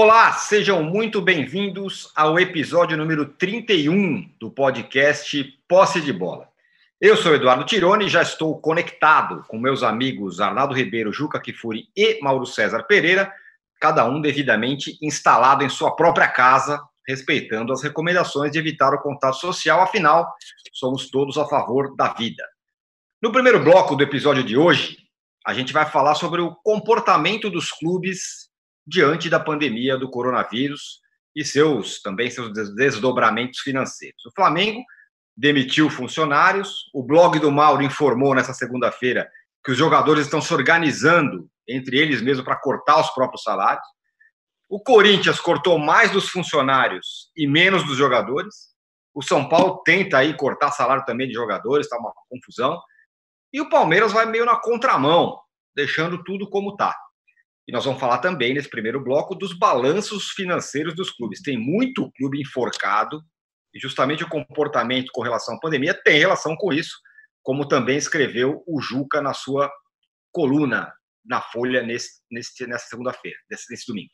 Olá, sejam muito bem-vindos ao episódio número 31 do podcast Posse de Bola. Eu sou Eduardo Tironi e já estou conectado com meus amigos Arnaldo Ribeiro, Juca Kifuri e Mauro César Pereira, cada um devidamente instalado em sua própria casa, respeitando as recomendações de evitar o contato social, afinal, somos todos a favor da vida. No primeiro bloco do episódio de hoje, a gente vai falar sobre o comportamento dos clubes diante da pandemia do coronavírus e seus também seus desdobramentos financeiros. O Flamengo demitiu funcionários, o blog do Mauro informou nessa segunda-feira que os jogadores estão se organizando entre eles mesmos para cortar os próprios salários. O Corinthians cortou mais dos funcionários e menos dos jogadores. O São Paulo tenta aí cortar salário também de jogadores, está uma confusão. E o Palmeiras vai meio na contramão, deixando tudo como está. E nós vamos falar também nesse primeiro bloco dos balanços financeiros dos clubes. Tem muito clube enforcado e justamente o comportamento com relação à pandemia tem relação com isso, como também escreveu o Juca na sua coluna na Folha nesse, nesse, nessa segunda-feira, nesse, nesse domingo.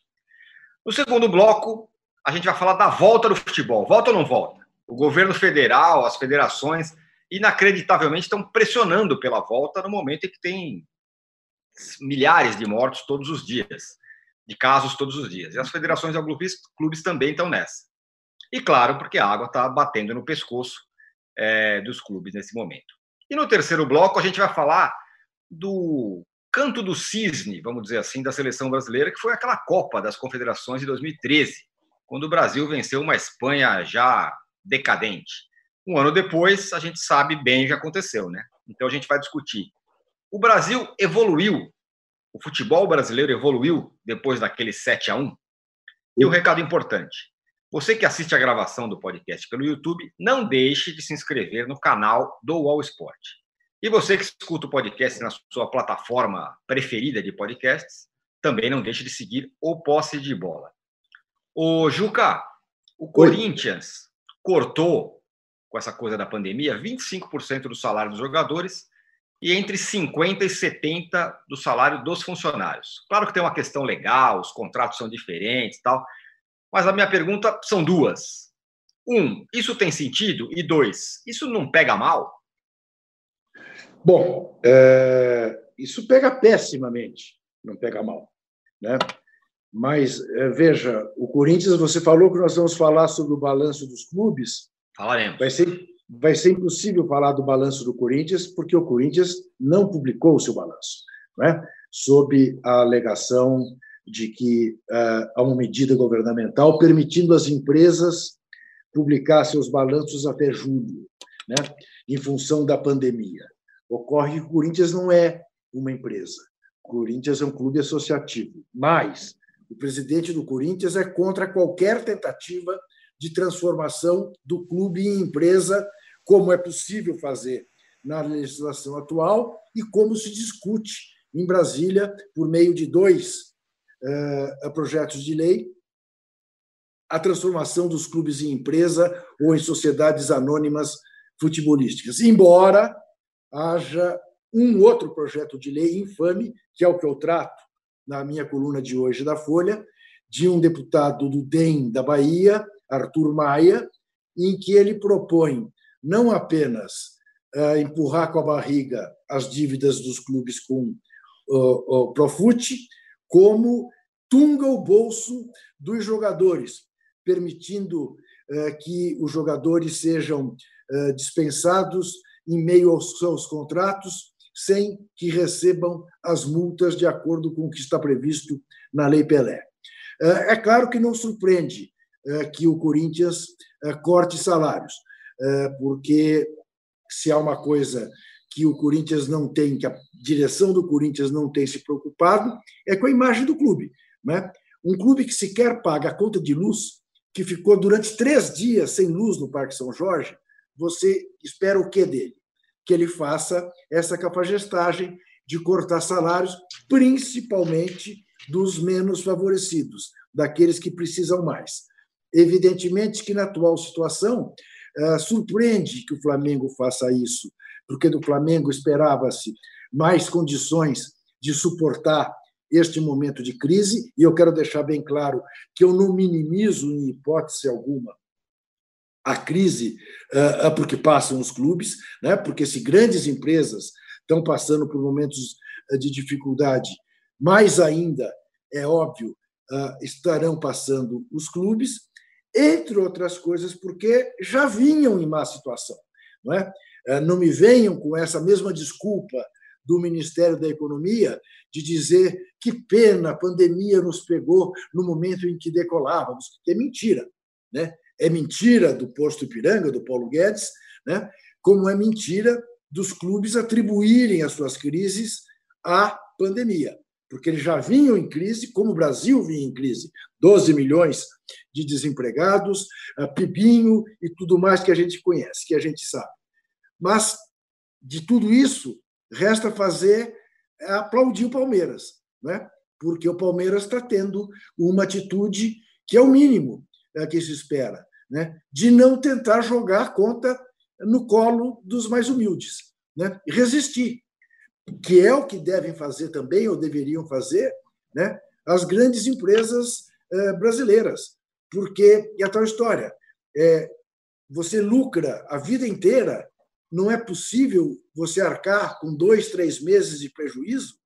No segundo bloco, a gente vai falar da volta do futebol. Volta ou não volta? O governo federal, as federações, inacreditavelmente estão pressionando pela volta no momento em que tem milhares de mortos todos os dias, de casos todos os dias. E as federações e clubes, clubes também estão nessa. E claro, porque a água está batendo no pescoço é, dos clubes nesse momento. E no terceiro bloco, a gente vai falar do canto do cisne, vamos dizer assim, da seleção brasileira, que foi aquela Copa das Confederações de 2013, quando o Brasil venceu uma Espanha já decadente. Um ano depois, a gente sabe bem o que aconteceu, né? Então a gente vai discutir o Brasil evoluiu, o futebol brasileiro evoluiu depois daquele 7 a 1 E um recado importante: você que assiste a gravação do podcast pelo YouTube, não deixe de se inscrever no canal do Wall Sport. E você que escuta o podcast na sua plataforma preferida de podcasts, também não deixe de seguir o Posse de Bola. O Juca, o Corinthians cortou, com essa coisa da pandemia, 25% do salário dos jogadores e entre 50% e 70% do salário dos funcionários. Claro que tem uma questão legal, os contratos são diferentes tal, mas a minha pergunta são duas. Um, isso tem sentido? E dois, isso não pega mal? Bom, é, isso pega pessimamente, não pega mal. Né? Mas, é, veja, o Corinthians, você falou que nós vamos falar sobre o balanço dos clubes. Falaremos. Vai ser, vai ser impossível falar do balanço do Corinthians, porque o Corinthians não publicou o seu balanço, né? sob a alegação de que uh, há uma medida governamental permitindo às empresas publicar seus balanços até julho, né? em função da pandemia. Ocorre que o Corinthians não é uma empresa. O Corinthians é um clube associativo, mas o presidente do Corinthians é contra qualquer tentativa de transformação do clube em empresa, como é possível fazer na legislação atual e como se discute em Brasília por meio de dois uh, projetos de lei a transformação dos clubes em empresa ou em sociedades anônimas futebolísticas. Embora haja um outro projeto de lei infame, que é o que eu trato na minha coluna de hoje da Folha, de um deputado do DEM da Bahia, Arthur Maia, em que ele propõe não apenas uh, empurrar com a barriga as dívidas dos clubes com o, o Profute, como tunga o bolso dos jogadores, permitindo uh, que os jogadores sejam uh, dispensados em meio aos seus contratos, sem que recebam as multas de acordo com o que está previsto na Lei Pelé. É claro que não surpreende que o Corinthians é, corte salários, é, porque se há uma coisa que o Corinthians não tem, que a direção do Corinthians não tem se preocupado, é com a imagem do clube. Né? Um clube que sequer paga a conta de luz, que ficou durante três dias sem luz no Parque São Jorge, você espera o que dele? Que ele faça essa cafajestagem de cortar salários, principalmente dos menos favorecidos, daqueles que precisam mais. Evidentemente que, na atual situação, uh, surpreende que o Flamengo faça isso, porque do Flamengo esperava-se mais condições de suportar este momento de crise, e eu quero deixar bem claro que eu não minimizo, em hipótese alguma, a crise uh, porque passam os clubes, né? porque se grandes empresas estão passando por momentos de dificuldade, mais ainda, é óbvio, estarão passando os clubes, entre outras coisas, porque já vinham em má situação. Não, é? Uh, não me venham com essa mesma desculpa do Ministério da Economia de dizer que pena, a pandemia nos pegou no momento em que decolávamos, que é mentira. Né? É mentira do posto Ipiranga, do Paulo Guedes, né? como é mentira dos clubes atribuírem as suas crises à pandemia, porque eles já vinham em crise, como o Brasil vinha em crise 12 milhões de desempregados, pibinho e tudo mais que a gente conhece, que a gente sabe. Mas, de tudo isso, resta fazer é aplaudir o Palmeiras, né? porque o Palmeiras está tendo uma atitude que é o mínimo é, que se espera, né? de não tentar jogar a conta no colo dos mais humildes, né? e resistir, que é o que devem fazer também, ou deveriam fazer, né? as grandes empresas é, brasileiras, porque, e a tal história, é, você lucra a vida inteira não é possível você arcar com dois, três meses de prejuízo?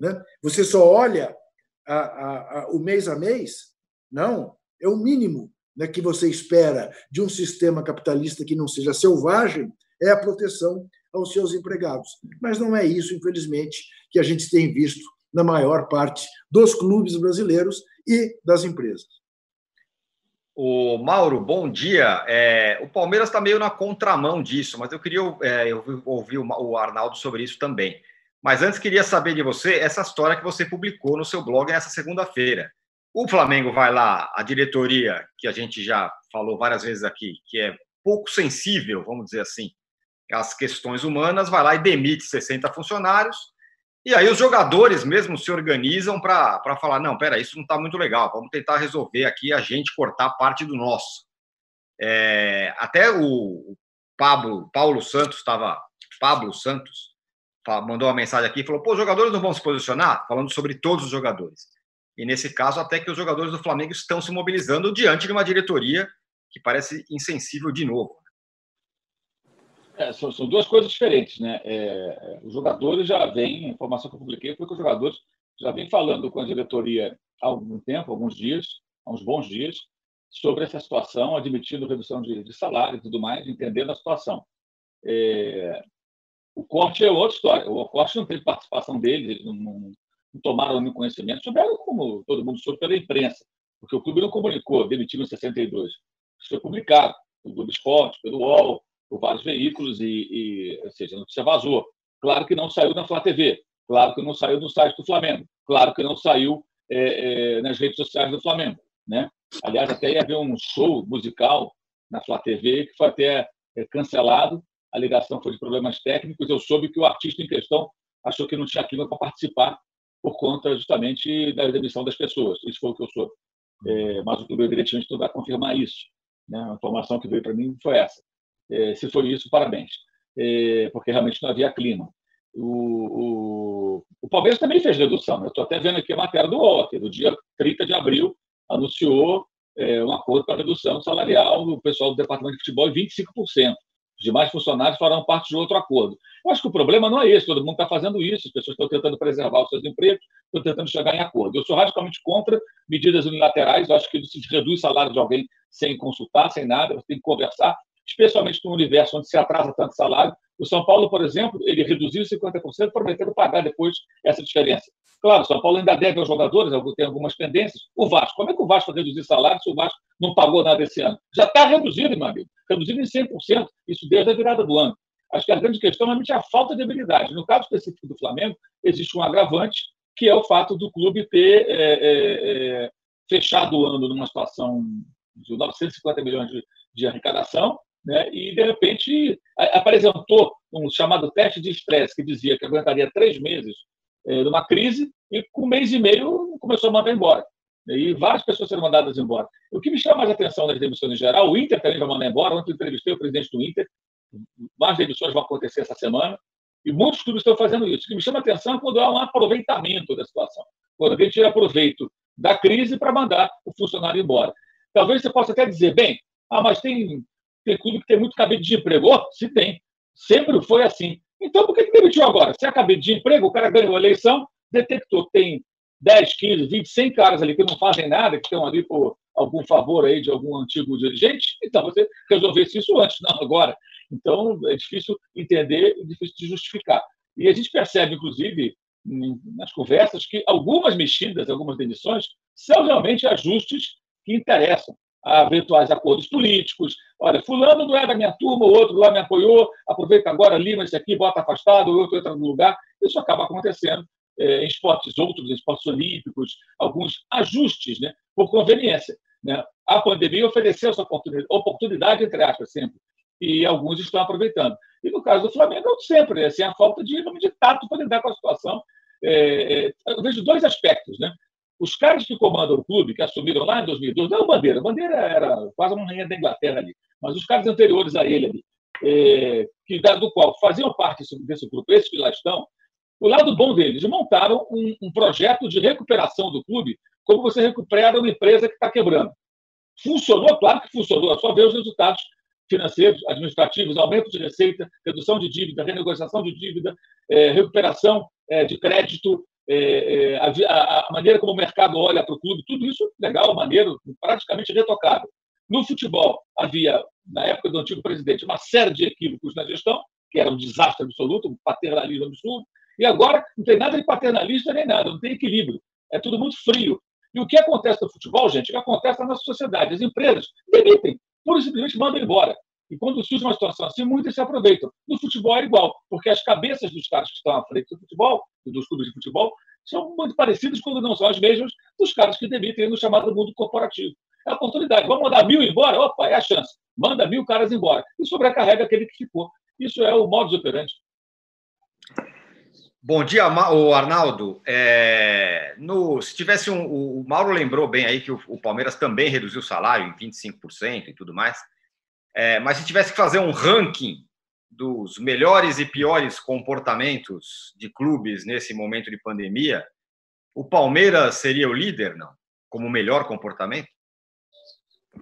Né? Você só olha a, a, a, o mês a mês? Não, é o mínimo né, que você espera de um sistema capitalista que não seja selvagem, é a proteção aos seus empregados. Mas não é isso, infelizmente, que a gente tem visto na maior parte dos clubes brasileiros e das empresas. O Mauro, bom dia. É, o Palmeiras está meio na contramão disso, mas eu queria é, eu ouvir o Arnaldo sobre isso também. Mas antes queria saber de você essa história que você publicou no seu blog nessa segunda-feira. O Flamengo vai lá, a diretoria, que a gente já falou várias vezes aqui, que é pouco sensível, vamos dizer assim, às questões humanas, vai lá e demite 60 funcionários e aí os jogadores mesmo se organizam para falar, não, pera, isso não está muito legal, vamos tentar resolver aqui a gente cortar parte do nosso. É, até o Pablo, Paulo Santos estava, Pablo Santos, mandou uma mensagem aqui falou, pô, os jogadores não vão se posicionar? Falando sobre todos os jogadores. E nesse caso, até que os jogadores do Flamengo estão se mobilizando diante de uma diretoria que parece insensível de novo. É, são, são, duas coisas diferentes, né? É, é, os jogadores já vêm, a informação que eu publiquei foi que os jogadores já vêm falando com a diretoria há algum tempo, alguns dias, há uns bons dias, sobre essa situação, admitindo redução de, de salário e tudo mais, entendendo a situação. É, o corte é outra história. O corte não teve participação deles, eles não, não, não tomaram nenhum conhecimento. Souberam, como todo mundo soube, pela imprensa, porque o clube não comunicou, demitiu em 62. Isso foi publicado pelo Globo Esporte, pelo UOL, por vários veículos e, e ou seja, a notícia vazou. Claro que não saiu na Flá TV, claro que não saiu no site do Flamengo, claro que não saiu é, é, nas redes sociais do Flamengo, né? Aliás, até ia haver um show musical na Flá TV que foi até é, cancelado. A ligação foi de problemas técnicos. Eu soube que o artista em questão achou que não tinha clima para participar por conta justamente da demissão das pessoas. Isso foi o que eu soube. É, mas o clube direitinho vai confirmar isso. Né? A informação que veio para mim foi essa. É, se foi isso, parabéns, é, porque realmente não havia clima. O, o, o Palmeiras também fez redução. Né? Eu estou até vendo aqui a matéria do UOL, no dia 30 de abril anunciou é, um acordo para redução salarial do pessoal do departamento de futebol em 25%. Os demais funcionários farão parte de outro acordo. Eu acho que o problema não é esse, todo mundo está fazendo isso, as pessoas estão tentando preservar os seus empregos, estão tentando chegar em acordo. Eu sou radicalmente contra medidas unilaterais, eu acho que se reduz o salário de alguém sem consultar, sem nada, você tem que conversar, especialmente no universo onde se atrasa tanto salário. O São Paulo, por exemplo, ele reduziu 50%, prometendo pagar depois essa diferença. Claro, o São Paulo ainda deve aos jogadores, tem algumas pendências. O Vasco, como é que o Vasco vai reduzir salário se o Vasco não pagou nada esse ano? Já está reduzido, meu amigo, reduzido em 100%, isso desde a virada do ano. Acho que a grande questão realmente é a falta de habilidade. No caso específico do Flamengo, existe um agravante, que é o fato do clube ter é, é, é fechado o ano numa situação de 950 milhões de, de arrecadação, né? e, de repente, apresentou um chamado teste de estresse, que dizia que aguentaria três meses é, numa crise, e com um mês e meio começou a mandar embora. E várias pessoas foram mandadas embora. O que me chama mais atenção nas demissões em geral, o Inter também vai mandar embora. Ontem eu entrevistei o presidente do Inter, mais demissões vão acontecer essa semana. E muitos clubes estão fazendo isso. O que me chama atenção é quando há um aproveitamento da situação. Quando alguém tira proveito da crise para mandar o funcionário embora. Talvez você possa até dizer, bem, ah, mas tem, tem clube que tem muito cabide de emprego. Oh, se tem. Sempre foi assim. Então, por que, que demitiu agora? Se é cabide de emprego, o cara ganhou a eleição, detectou que tem 10, 15, 20, 100 caras ali que não fazem nada, que estão ali por algum favor aí de algum antigo dirigente, então você resolvesse isso antes, não agora. Então, é difícil entender e difícil de justificar. E a gente percebe, inclusive, nas conversas, que algumas mexidas, algumas demissões, são realmente ajustes que interessam a eventuais acordos políticos. Olha, fulano não é da minha turma, o outro lá me apoiou, aproveita agora, lima esse aqui, bota afastado, o outro entra no lugar. Isso acaba acontecendo é, em esportes outros, em esportes olímpicos, alguns ajustes né, por conveniência. Né? A pandemia ofereceu essa oportunidade, oportunidade, entre aspas, sempre, e alguns estão aproveitando. E no caso do Flamengo, sempre, né? assim, a falta de, de tato para lidar com a situação. É, é, eu vejo dois aspectos. Né? Os caras que comandam o clube, que assumiram lá em 2012, não Bandeira, Bandeira era quase uma rainha da Inglaterra ali, mas os caras anteriores a ele ali, é, que, do qual faziam parte desse grupo, esses que lá estão, o lado bom deles, montaram um, um projeto de recuperação do clube, como você recupera uma empresa que está quebrando. Funcionou? Claro que funcionou. É só ver os resultados financeiros, administrativos, aumento de receita, redução de dívida, renegociação de dívida, é, recuperação é, de crédito, é, é a, a, maneira como o mercado olha para o clube, tudo isso legal, maneiro, praticamente retocado. No futebol, havia, na época do antigo presidente, uma série de equívocos na gestão, que era um desastre absoluto, um paternalismo absurdo, e agora não tem nada de paternalista nem nada, não tem equilíbrio. É tudo muito frio. E o que acontece no futebol, gente, o que acontece na nossa sociedade. As empresas demitem, pura e simplesmente mandam embora. E quando surge uma situação assim, muitos se aproveitam. No futebol é igual, porque as cabeças dos caras que estão à frente do futebol, dos clubes de futebol, são muito parecidas, quando não são as mesmas, dos caras que demitem no chamado mundo corporativo. É a oportunidade. Vamos mandar mil embora? Opa, é a chance. Manda mil caras embora. E sobrecarrega aquele que ficou. Isso é o modus operandi. Bom dia, o Arnaldo. É, no, se tivesse um, o Mauro lembrou bem aí que o, o, Palmeiras também reduziu o salário em 25% e tudo mais. É, mas se tivesse que fazer um ranking dos melhores e piores comportamentos de clubes nesse momento de pandemia, o Palmeiras seria o líder, não? Como melhor comportamento?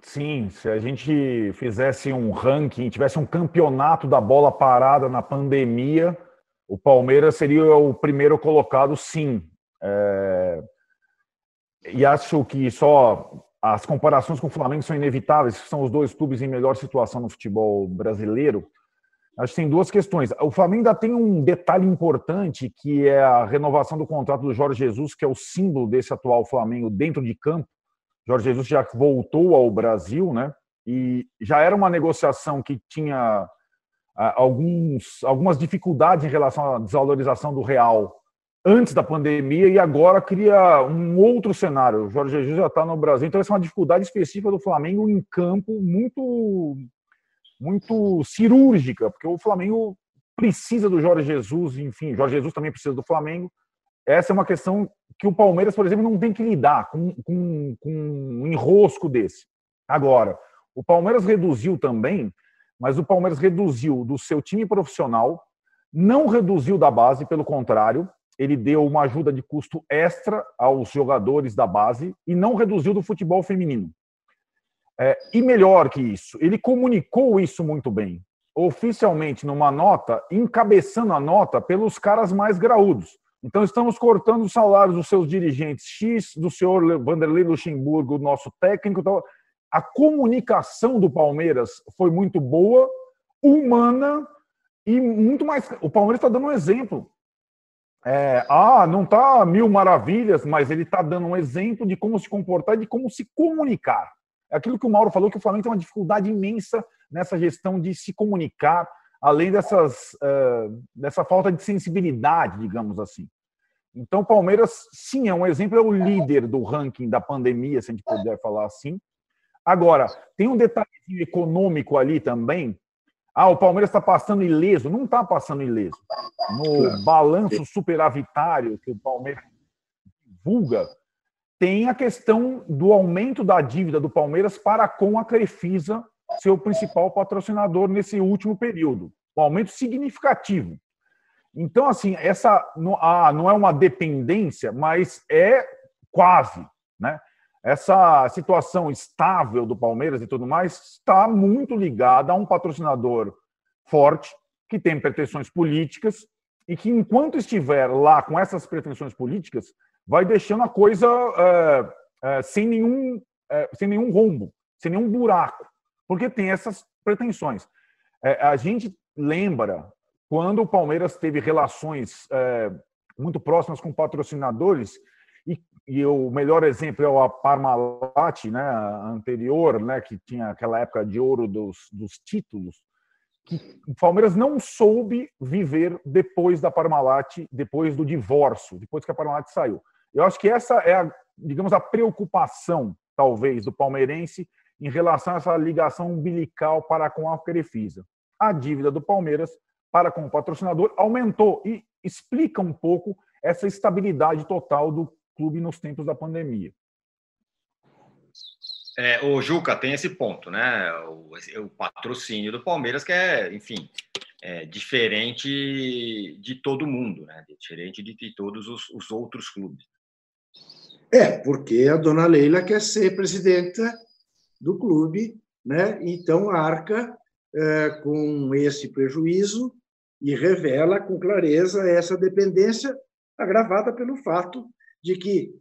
Sim, se a gente fizesse um ranking, tivesse um campeonato da bola parada na pandemia, o Palmeiras seria o primeiro colocado, sim. É... E acho que só as comparações com o Flamengo são inevitáveis, são os dois clubes em melhor situação no futebol brasileiro. Acho que tem duas questões. O Flamengo ainda tem um detalhe importante, que é a renovação do contrato do Jorge Jesus, que é o símbolo desse atual Flamengo dentro de campo. Jorge Jesus já voltou ao Brasil, né? E já era uma negociação que tinha alguns, algumas dificuldades em relação à desvalorização do real antes da pandemia e agora cria um outro cenário. O Jorge Jesus já está no Brasil, então essa é uma dificuldade específica do Flamengo em campo muito, muito cirúrgica, porque o Flamengo precisa do Jorge Jesus, enfim, Jorge Jesus também precisa do Flamengo. Essa é uma questão que o Palmeiras, por exemplo, não tem que lidar com, com, com um enrosco desse. Agora, o Palmeiras reduziu também mas o Palmeiras reduziu do seu time profissional, não reduziu da base, pelo contrário, ele deu uma ajuda de custo extra aos jogadores da base e não reduziu do futebol feminino. É, e melhor que isso, ele comunicou isso muito bem, oficialmente numa nota, encabeçando a nota pelos caras mais graúdos. Então, estamos cortando os salários dos seus dirigentes X, do senhor Vanderlei Luxemburgo, nosso técnico. Então, a comunicação do Palmeiras foi muito boa, humana e muito mais. O Palmeiras está dando um exemplo. É, ah, não está mil maravilhas, mas ele está dando um exemplo de como se comportar e de como se comunicar. É aquilo que o Mauro falou, que o Flamengo tem uma dificuldade imensa nessa gestão de se comunicar, além dessas, uh, dessa falta de sensibilidade, digamos assim. Então, o Palmeiras, sim, é um exemplo, é o líder do ranking da pandemia, se a gente puder falar assim. Agora, tem um detalhezinho econômico ali também. Ah, o Palmeiras está passando ileso. Não está passando ileso. No balanço superavitário que o Palmeiras divulga, tem a questão do aumento da dívida do Palmeiras para com a Crefisa, seu principal patrocinador nesse último período. Um aumento significativo. Então, assim, essa não, ah, não é uma dependência, mas é quase, né? Essa situação estável do Palmeiras e tudo mais está muito ligada a um patrocinador forte que tem pretensões políticas e que, enquanto estiver lá com essas pretensões políticas, vai deixando a coisa é, é, sem, nenhum, é, sem nenhum rombo, sem nenhum buraco, porque tem essas pretensões. a gente lembra quando o Palmeiras teve relações muito próximas com patrocinadores e, o melhor exemplo é a Parmalat, né, anterior, né, que tinha aquela época de ouro dos, dos títulos, que o Palmeiras não soube viver depois da Parmalat, depois do divórcio, depois que a Parmalat saiu. Eu acho que essa é, a, digamos, a preocupação, talvez, do palmeirense em relação a essa ligação umbilical para com a Crefisa. A dívida do Palmeiras para com o patrocinador aumentou e explica um pouco essa estabilidade total do clube nos tempos da pandemia. É, o Juca tem esse ponto, né? O, o patrocínio do Palmeiras que é, enfim, é diferente de todo mundo, né? Diferente de, de todos os, os, outros clubes. É, porque a dona Leila quer ser presidenta do clube, né? Então arca é, com esse prejuízo e revela com clareza essa dependência agravada pelo fato de que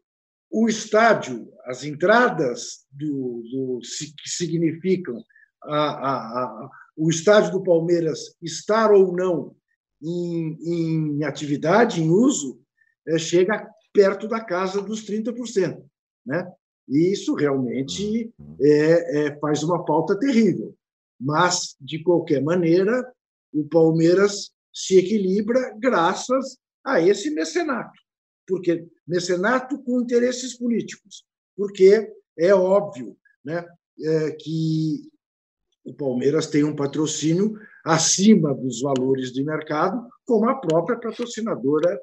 o estádio, as entradas do, do que significam a, a, a, o estádio do Palmeiras estar ou não em, em atividade, em uso, é, chega perto da casa dos 30%. Né? E isso realmente é, é, faz uma falta terrível. Mas, de qualquer maneira, o Palmeiras se equilibra graças a esse mecenato porque mecenato com interesses políticos, porque é óbvio né, é, que o Palmeiras tem um patrocínio acima dos valores de mercado, como a própria patrocinadora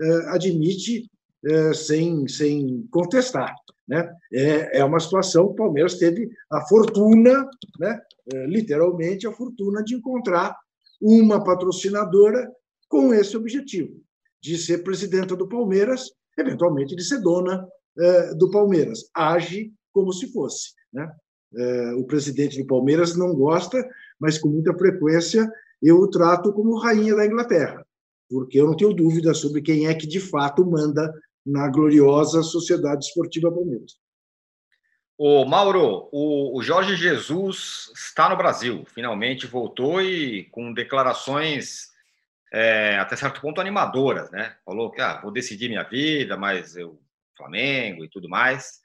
é, admite é, sem, sem contestar. Né? É, é uma situação o Palmeiras teve a fortuna, né, é, literalmente a fortuna, de encontrar uma patrocinadora com esse objetivo de ser presidenta do Palmeiras, eventualmente de ser dona eh, do Palmeiras. Age como se fosse. Né? Eh, o presidente do Palmeiras não gosta, mas com muita frequência eu o trato como rainha da Inglaterra, porque eu não tenho dúvida sobre quem é que de fato manda na gloriosa Sociedade Esportiva Palmeiras. O Mauro, o, o Jorge Jesus está no Brasil, finalmente voltou e com declarações é, até certo ponto animadoras, né? Falou que ah, vou decidir minha vida, mas eu Flamengo e tudo mais.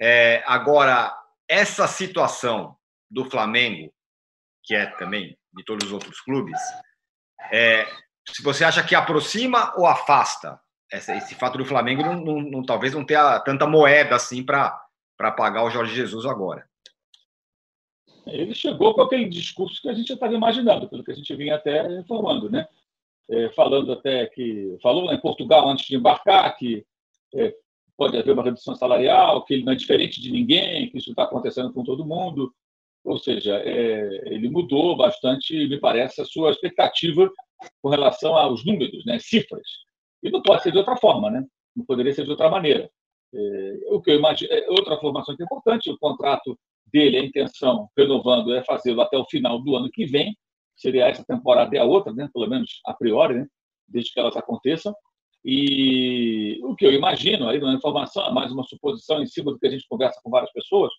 É, agora, essa situação do Flamengo, que é também de todos os outros clubes, é, se você acha que aproxima ou afasta esse, fato do Flamengo não, não, não, talvez não tenha tanta moeda assim para pagar o Jorge Jesus agora. Ele chegou com aquele discurso que a gente já estava imaginando, pelo que a gente vinha até informando, né? É, falando até que falou em Portugal antes de embarcar que é, pode haver uma redução salarial, que ele não é diferente de ninguém, que isso está acontecendo com todo mundo. Ou seja, é, ele mudou bastante, me parece, a sua expectativa com relação aos números, né, cifras. E não pode ser de outra forma, né? não poderia ser de outra maneira. É, o que eu imagino, é, outra informação que é importante, o contrato dele, a intenção, renovando, é fazê-lo até o final do ano que vem, seria essa temporada e a outra, né? pelo menos a priori, né? desde que elas aconteçam. E o que eu imagino, aí uma informação, mais uma suposição em cima do que a gente conversa com várias pessoas,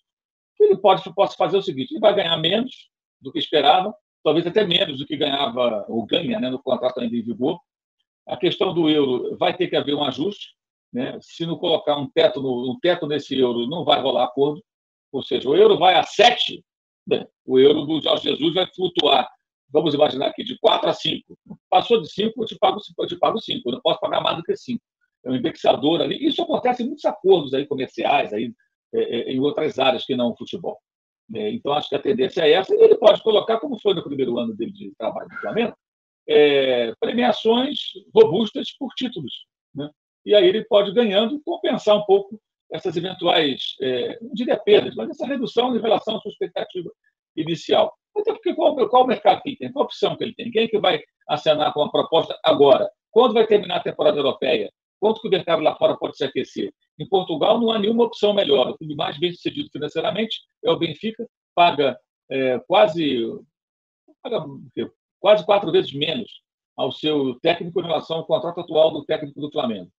que ele pode possa fazer o seguinte: ele vai ganhar menos do que esperava, talvez até menos do que ganhava ou ganha né, no contrato ainda em vigor. A questão do euro vai ter que haver um ajuste. Né? Se não colocar um teto, no, um teto nesse euro, não vai rolar acordo. Ou seja, o euro vai a 7, né? o euro do Jorge Jesus vai flutuar vamos imaginar aqui, de 4 a 5. Passou de 5, eu te pago, eu te pago 5. Eu não posso pagar mais do que 5. É um indexador ali. Isso acontece em muitos acordos aí, comerciais, aí, é, é, em outras áreas que não o futebol. É, então, acho que a tendência é essa. E ele pode colocar, como foi no primeiro ano dele de trabalho no Flamengo, é, premiações robustas por títulos. Né? E aí ele pode, ganhando, compensar um pouco essas eventuais, é, não diria perdas, mas essa redução em relação à sua expectativa inicial. Até porque qual, qual o mercado que ele tem? Qual a opção que ele tem? Quem é que vai acenar com a proposta agora? Quando vai terminar a temporada europeia? Quanto que o mercado lá fora pode se aquecer? Em Portugal não há nenhuma opção melhor. O clube mais bem sucedido financeiramente é o Benfica, paga é, quase, paga quase quatro vezes menos ao seu técnico em relação ao contrato atual do técnico do Flamengo.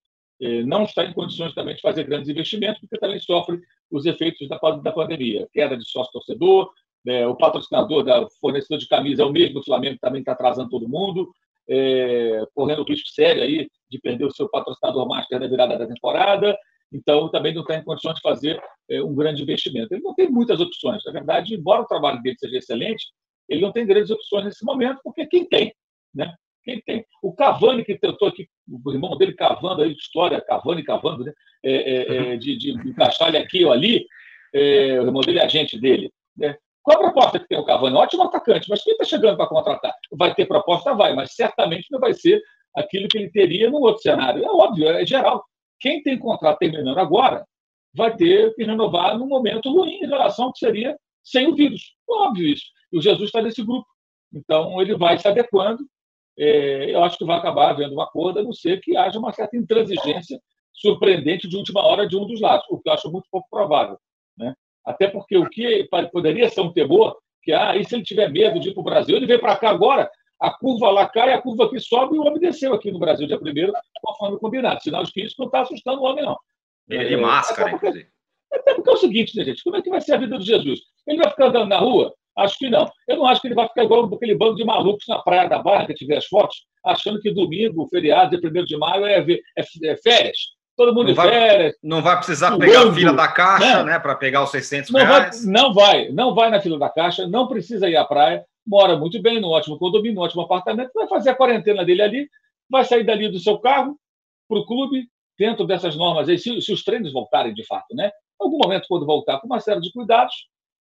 É, não está em condições também de fazer grandes investimentos, porque também sofre os efeitos da, da pandemia. Queda de sócio-torcedor, é, o patrocinador, da fornecedor de camisa é o mesmo do Flamengo, também está atrasando todo mundo, é, correndo risco sério aí de perder o seu patrocinador master na virada da temporada, então também não está em condições de fazer é, um grande investimento. Ele não tem muitas opções. Na verdade, embora o trabalho dele seja excelente, ele não tem grandes opções nesse momento, porque quem tem? Né? Quem tem? O Cavani, que tentou aqui, o irmão dele cavando aí, história, Cavani cavando, né? É, é, é, de, de encaixar ele aqui ou ali, o irmão dele é agente dele. Né? Qual a proposta que tem o Cavani? Ótimo atacante, mas quem está chegando para contratar? Vai ter proposta? Vai, mas certamente não vai ser aquilo que ele teria no outro cenário. É óbvio, é geral. Quem tem contrato terminando agora vai ter que renovar num momento ruim em relação ao que seria sem o vírus. Óbvio isso. E o Jesus está nesse grupo. Então, ele vai se adequando. É, eu acho que vai acabar havendo um acordo, a não ser que haja uma certa intransigência surpreendente de última hora de um dos lados, o que eu acho muito pouco provável. Né? Até porque o que poderia ser um temor, que ah, e se ele tiver medo de ir para o Brasil, ele vem para cá agora, a curva lá cai, a curva aqui sobe e o homem desceu aqui no Brasil dia primeiro, conforme combinado. Sinal de que isso não está assustando o homem, não. Ele é de máscara, até porque, inclusive. Até porque é o seguinte, né, gente? Como é que vai ser a vida de Jesus? Ele vai ficar andando na rua? Acho que não. Eu não acho que ele vai ficar igual aquele bando de malucos na Praia da Barra, que tiver as fotos, achando que domingo, feriado, dia 1 de maio, é, é, é férias. Todo mundo não vai, férias. Não vai precisar pegar a fila da caixa, né, né para pegar os 600 não reais. Vai, não vai, não vai na fila da caixa, não precisa ir à praia, mora muito bem, no ótimo condomínio, no ótimo apartamento, vai fazer a quarentena dele ali, vai sair dali do seu carro para o clube, dentro dessas normas aí, se, se, os treinos voltarem de fato, né? Em algum momento, quando voltar, com uma série de cuidados,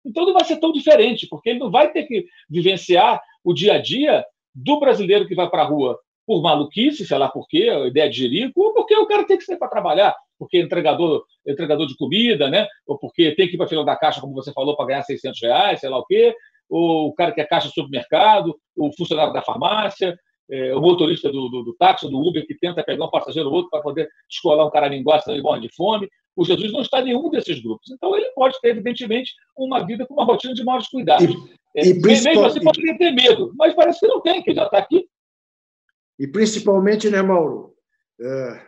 então não vai ser tão diferente, porque ele não vai ter que vivenciar o dia a dia do brasileiro que vai para a rua por maluquice, sei lá por quê, a ideia de jerico, ou porque o cara tem que sair para trabalhar, porque é entregador, entregador de comida, né? ou porque tem que ir para a fila da caixa, como você falou, para ganhar 600 reais, sei lá o quê, ou o cara que é caixa do supermercado, o funcionário da farmácia, é, o motorista do, do, do, táxi, do Uber, que tenta pegar um passageiro ou outro para poder escolar um cara linguaça e morre de fome. O Jesus não está em nenhum desses grupos. Então, ele pode ter, evidentemente, uma vida com uma rotina de maiores cuidados. E, é, e mesmo assim, poderia ter medo, mas parece que não tem, que já está aqui e principalmente, né, Mauro, é,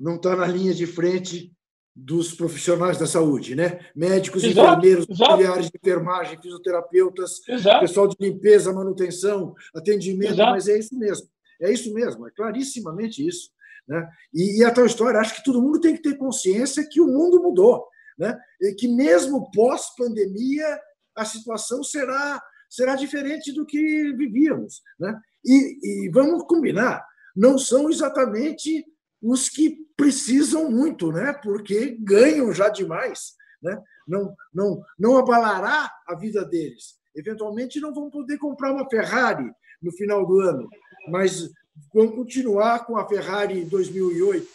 não está na linha de frente dos profissionais da saúde, né? Médicos, exato, enfermeiros, auxiliares de enfermagem, fisioterapeutas, exato. pessoal de limpeza, manutenção, atendimento, exato. mas é isso mesmo. É isso mesmo, é clarissimamente isso. Né? E, e a tal história, acho que todo mundo tem que ter consciência que o mundo mudou, né? E que mesmo pós-pandemia a situação será será diferente do que vivíamos, né? E, e vamos combinar, não são exatamente os que precisam muito, né? porque ganham já demais. Né? Não, não, não abalará a vida deles. Eventualmente não vão poder comprar uma Ferrari no final do ano, mas vão continuar com a Ferrari 2008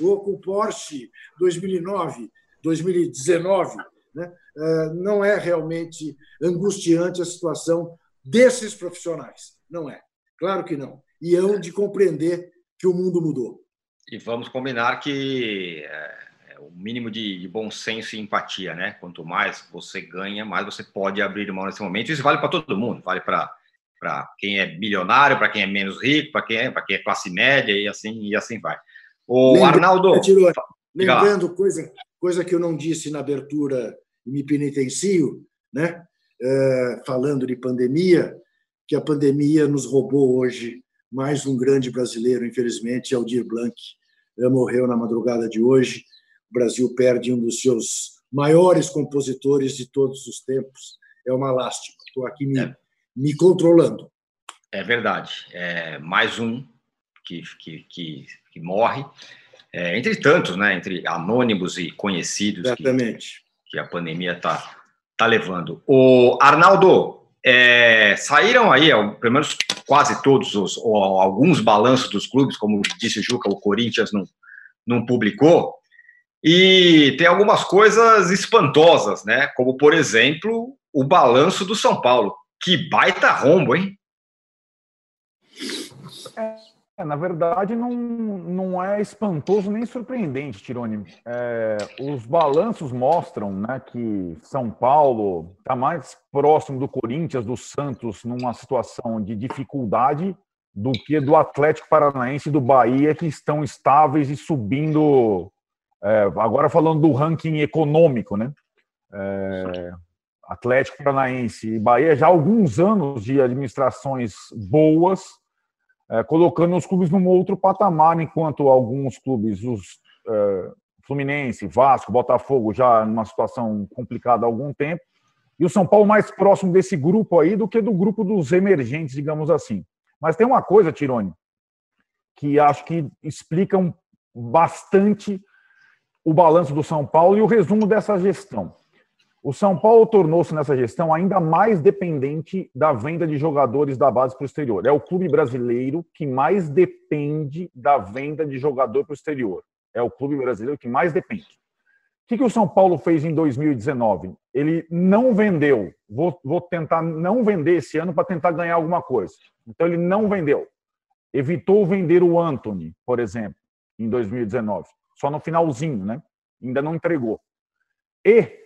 ou com o Porsche 2009, 2019. Né? Eh, não é realmente angustiante a situação desses profissionais. Não é. Claro que não. E hão de compreender que o mundo mudou. E vamos combinar que é, é o mínimo de, de, bom senso e empatia, né? Quanto mais você ganha, mais você pode abrir mão nesse momento. Isso vale para todo mundo, vale para para quem é milionário, para quem é menos rico, para quem é para quem é classe média e assim e assim vai. O Arnaldo, tirou, lembrando coisa coisa que eu não disse na abertura e me penitencio, né? É, falando de pandemia, que a pandemia nos roubou hoje mais um grande brasileiro, infelizmente, Aldir Blanc, morreu na madrugada de hoje. O Brasil perde um dos seus maiores compositores de todos os tempos. É uma lástima. Estou aqui me, é. me controlando. É verdade. É mais um que, que, que, que morre. É, entre tantos, né? Entre anônimos e conhecidos Exatamente. Que, que a pandemia está tá levando. O Arnaldo, é, saíram aí, pelo menos quase todos, os, ou alguns balanços dos clubes, como disse Juca, o Corinthians não, não publicou, e tem algumas coisas espantosas, né? Como, por exemplo, o balanço do São Paulo. Que baita rombo, hein? É, na verdade, não, não é espantoso nem surpreendente, Tirone. É, os balanços mostram né, que São Paulo está mais próximo do Corinthians, do Santos, numa situação de dificuldade, do que do Atlético Paranaense e do Bahia, que estão estáveis e subindo. É, agora falando do ranking econômico, né? É, Atlético Paranaense e Bahia já há alguns anos de administrações boas é, colocando os clubes num outro patamar, enquanto alguns clubes, os é, Fluminense, Vasco, Botafogo, já numa situação complicada há algum tempo, e o São Paulo mais próximo desse grupo aí do que do grupo dos emergentes, digamos assim. Mas tem uma coisa, Tirone, que acho que explica bastante o balanço do São Paulo e o resumo dessa gestão. O São Paulo tornou-se nessa gestão ainda mais dependente da venda de jogadores da base para o exterior. É o clube brasileiro que mais depende da venda de jogador para o exterior. É o clube brasileiro que mais depende. O que, que o São Paulo fez em 2019? Ele não vendeu. Vou, vou tentar não vender esse ano para tentar ganhar alguma coisa. Então ele não vendeu. Evitou vender o Anthony, por exemplo, em 2019. Só no finalzinho, né? Ainda não entregou. E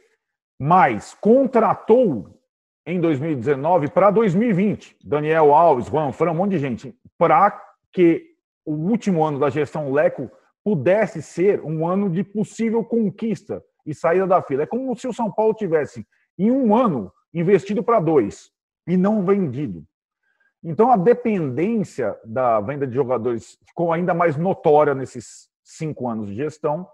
mas contratou em 2019 para 2020. Daniel Alves, Juan Fran, um monte de gente, para que o último ano da gestão Leco pudesse ser um ano de possível conquista e saída da fila. É como se o São Paulo tivesse, em um ano, investido para dois e não vendido. Então, a dependência da venda de jogadores ficou ainda mais notória nesses cinco anos de gestão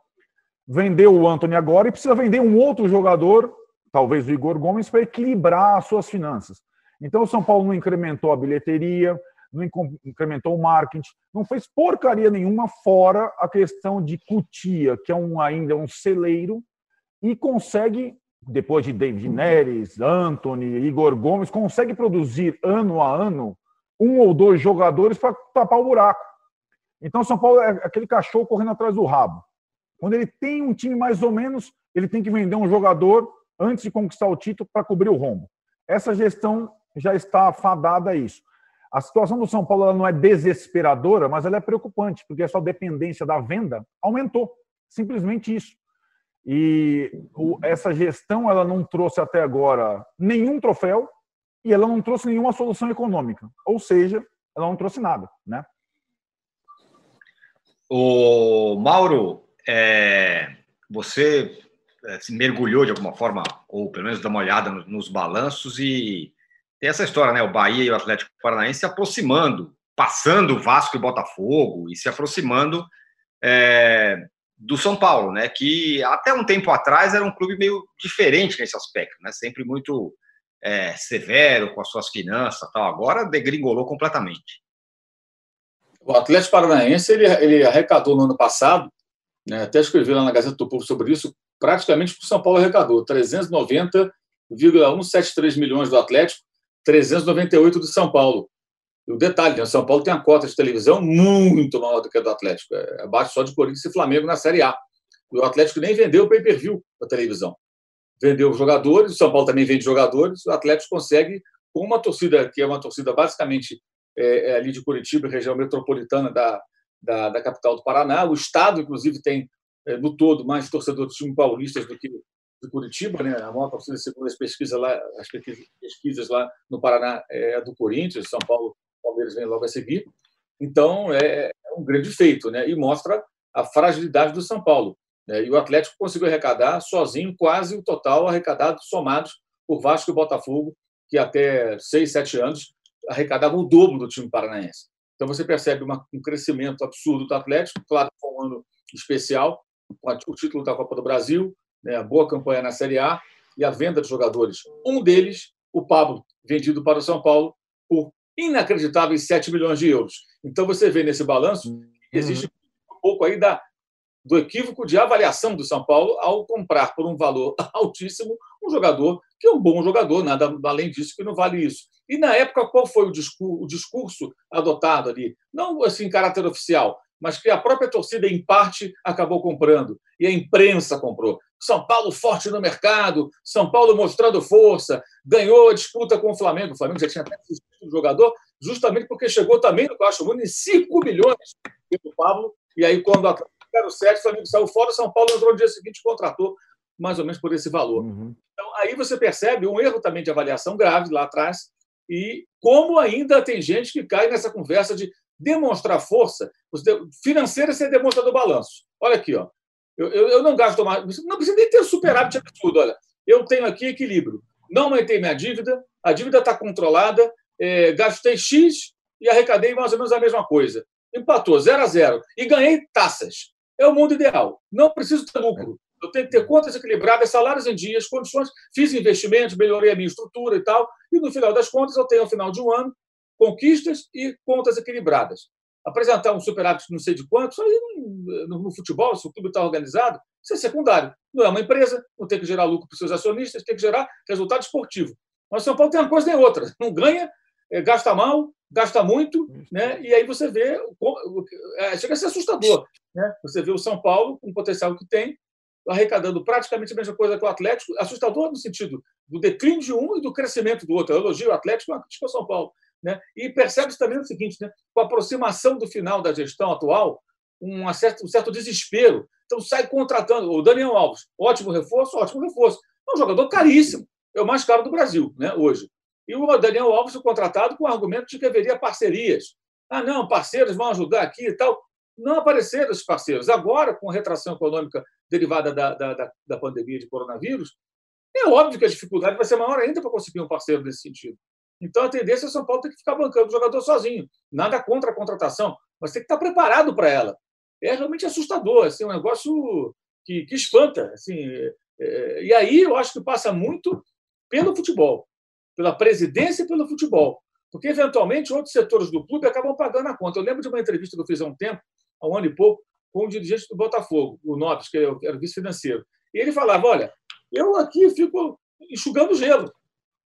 vendeu o Anthony agora e precisa vender um outro jogador, talvez o Igor Gomes, para equilibrar as suas finanças. Então o São Paulo não incrementou a bilheteria, não incrementou o marketing, não fez porcaria nenhuma fora a questão de Cutia, que é um, ainda um celeiro, e consegue, depois de David Neres, Anthony, Igor Gomes, consegue produzir ano a ano um ou dois jogadores para tapar o buraco. Então, São Paulo é aquele cachorro correndo atrás do rabo. Quando ele tem um time mais ou menos, ele tem que vender um jogador antes de conquistar o título para cobrir o rombo. Essa gestão já está fadada a isso. A situação do São Paulo não é desesperadora, mas ela é preocupante, porque essa dependência da venda aumentou. Simplesmente isso. E essa gestão ela não trouxe até agora nenhum troféu e ela não trouxe nenhuma solução econômica. Ou seja, ela não trouxe nada, né? O Mauro, é, você é, se mergulhou de alguma forma, ou pelo menos dá uma olhada nos, nos balanços e tem essa história, né? O Bahia e o Atlético Paranaense se aproximando, passando o Vasco e Botafogo e se aproximando é, do São Paulo, né? Que até um tempo atrás era um clube meio diferente nesse aspecto, né? Sempre muito é, severo com as suas finanças, tal. Agora degringolou completamente. O Atlético Paranaense ele, ele arrecadou no ano passado né, até escrevi lá na Gazeta do Povo sobre isso, praticamente o São Paulo arrecadou 390,173 milhões do Atlético, 398 do São Paulo. E o detalhe, né, o São Paulo tem a cota de televisão muito maior do que a do Atlético, é abaixo só de Corinthians e Flamengo na Série A. E o Atlético nem vendeu o pay-per-view da televisão. Vendeu jogadores, o São Paulo também vende jogadores, o Atlético consegue, com uma torcida que é uma torcida basicamente é, é ali de Curitiba, região metropolitana da, da, da capital do Paraná. O Estado, inclusive, tem, é, no todo, mais torcedores time paulistas do que de Curitiba, né? A maior torcida, segundo as pesquisas lá, as pesquisas lá no Paraná é do Corinthians, São Paulo, Palmeiras vem logo a seguir. Então, é, é um grande feito, né? E mostra a fragilidade do São Paulo. Né? E o Atlético conseguiu arrecadar sozinho quase o total arrecadado somados por Vasco e Botafogo, que até seis, sete anos arrecadavam o dobro do time paranaense. Então você percebe uma, um crescimento absurdo do Atlético, claro que foi um ano especial, o título da Copa do Brasil, né, a boa campanha na Série A e a venda de jogadores. Um deles, o Pablo, vendido para o São Paulo por inacreditáveis 7 milhões de euros. Então você vê nesse balanço que existe um pouco aí da, do equívoco de avaliação do São Paulo ao comprar por um valor altíssimo um jogador que é um bom jogador, nada além disso que não vale isso. E na época, qual foi o discurso, o discurso adotado ali? Não assim, em caráter oficial, mas que a própria torcida, em parte, acabou comprando. E a imprensa comprou. São Paulo forte no mercado, São Paulo mostrando força, ganhou a disputa com o Flamengo. O Flamengo já tinha até o jogador, justamente porque chegou também no Caixa Único em 5 milhões do Pablo, e aí quando o 7, o Flamengo saiu fora, São Paulo entrou no dia seguinte e contratou mais ou menos por esse valor. Uhum. Então, aí você percebe um erro também de avaliação grave lá atrás, e como ainda tem gente que cai nessa conversa de demonstrar força. Financeira você demonstra do balanço. Olha aqui, ó. Eu, eu, eu não gasto mais. Não precisa nem ter superávit absurdo. Olha, eu tenho aqui equilíbrio. Não aumentei minha dívida, a dívida está controlada, é, gastei X e arrecadei mais ou menos a mesma coisa. Empatou, zero a zero. E ganhei taxas. É o mundo ideal. Não preciso ter lucro. Eu tenho que ter contas equilibradas, salários em dias, condições, fiz investimentos, melhorei a minha estrutura e tal. E no final das contas, eu tenho, ao final de um ano, conquistas e contas equilibradas. Apresentar um superávit não sei de quanto, isso aí no, no futebol, se o clube está organizado, isso é secundário. Não é uma empresa, não tem que gerar lucro para os seus acionistas, tem que gerar resultado esportivo. Mas São Paulo tem uma coisa nem outra. Não ganha, é, gasta mal, gasta muito, né? e aí você vê, é, chega a ser assustador. Né? Você vê o São Paulo, com o potencial que tem, arrecadando praticamente a mesma coisa que o Atlético, assustador no sentido do declínio de um e do crescimento do outro. Eu elogio o Atlético, mas critico São Paulo. Né? E percebe-se também o seguinte: né? com a aproximação do final da gestão atual, um certo, um certo desespero. Então sai contratando. O Daniel Alves, ótimo reforço, ótimo reforço. É um jogador caríssimo, é o mais caro do Brasil né, hoje. E o Daniel Alves foi contratado com o argumento de que haveria parcerias. Ah, não, parceiros vão ajudar aqui e tal. Não apareceram esses parceiros. Agora, com a retração econômica derivada da, da, da pandemia de coronavírus, é óbvio que a dificuldade vai ser maior ainda para conseguir um parceiro nesse sentido. Então, a tendência é o São Paulo ter que ficar bancando o jogador sozinho. Nada contra a contratação, mas tem que estar preparado para ela. É realmente assustador, assim, um negócio que, que espanta. Assim, é, e aí eu acho que passa muito pelo futebol, pela presidência e pelo futebol. Porque, eventualmente, outros setores do clube acabam pagando a conta. Eu lembro de uma entrevista que eu fiz há um tempo, há um ano e pouco, com um dirigente do Botafogo, o Nobis, que era vice-financeiro. E ele falava: Olha, eu aqui fico enxugando gelo.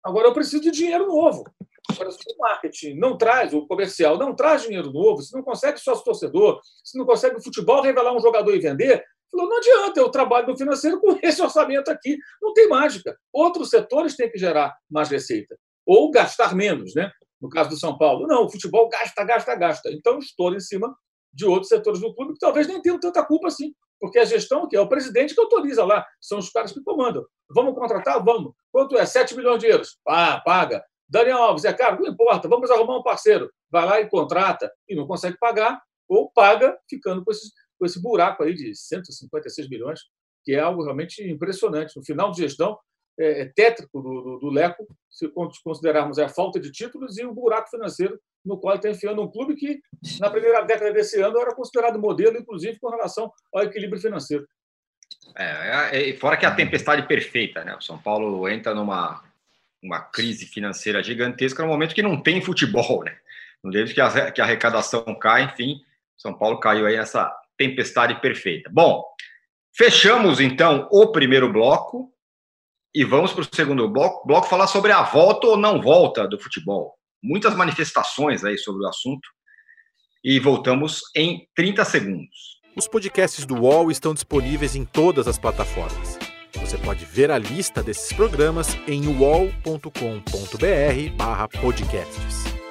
Agora eu preciso de dinheiro novo. Agora, se o marketing não traz, o comercial não traz dinheiro novo, se não consegue sócio torcedor, se não consegue o futebol revelar um jogador e vender, falou, não adianta, eu trabalho no financeiro com esse orçamento aqui. Não tem mágica. Outros setores têm que gerar mais receita. Ou gastar menos, né? No caso do São Paulo. Não, o futebol gasta, gasta, gasta. Então, estou em cima de outros setores do clube que talvez nem tenham tanta culpa assim. Porque a gestão, que é o presidente que autoriza lá, são os caras que comandam. Vamos contratar? Vamos. Quanto é? 7 milhões de euros. Ah, paga. Daniel Alves, é caro? Não importa, vamos arrumar um parceiro. Vai lá e contrata e não consegue pagar, ou paga ficando com esse, com esse buraco aí de 156 milhões, que é algo realmente impressionante. No final de gestão, é, é tétrico do, do, do, Leco, se considerarmos a falta de títulos e o buraco financeiro no qual está enfiando um clube que, na primeira década desse ano, era considerado modelo, inclusive com relação ao equilíbrio financeiro. É, é, fora que a tempestade perfeita, né? O São Paulo entra numa uma crise financeira gigantesca no momento que não tem futebol, né? No momento que a, que a arrecadação cai, enfim, São Paulo caiu aí nessa tempestade perfeita. Bom, fechamos então o primeiro bloco e vamos para o segundo bloco, bloco falar sobre a volta ou não volta do futebol. Muitas manifestações aí sobre o assunto e voltamos em 30 segundos. Os podcasts do UOL estão disponíveis em todas as plataformas. Você pode ver a lista desses programas em uol.com.br/podcasts.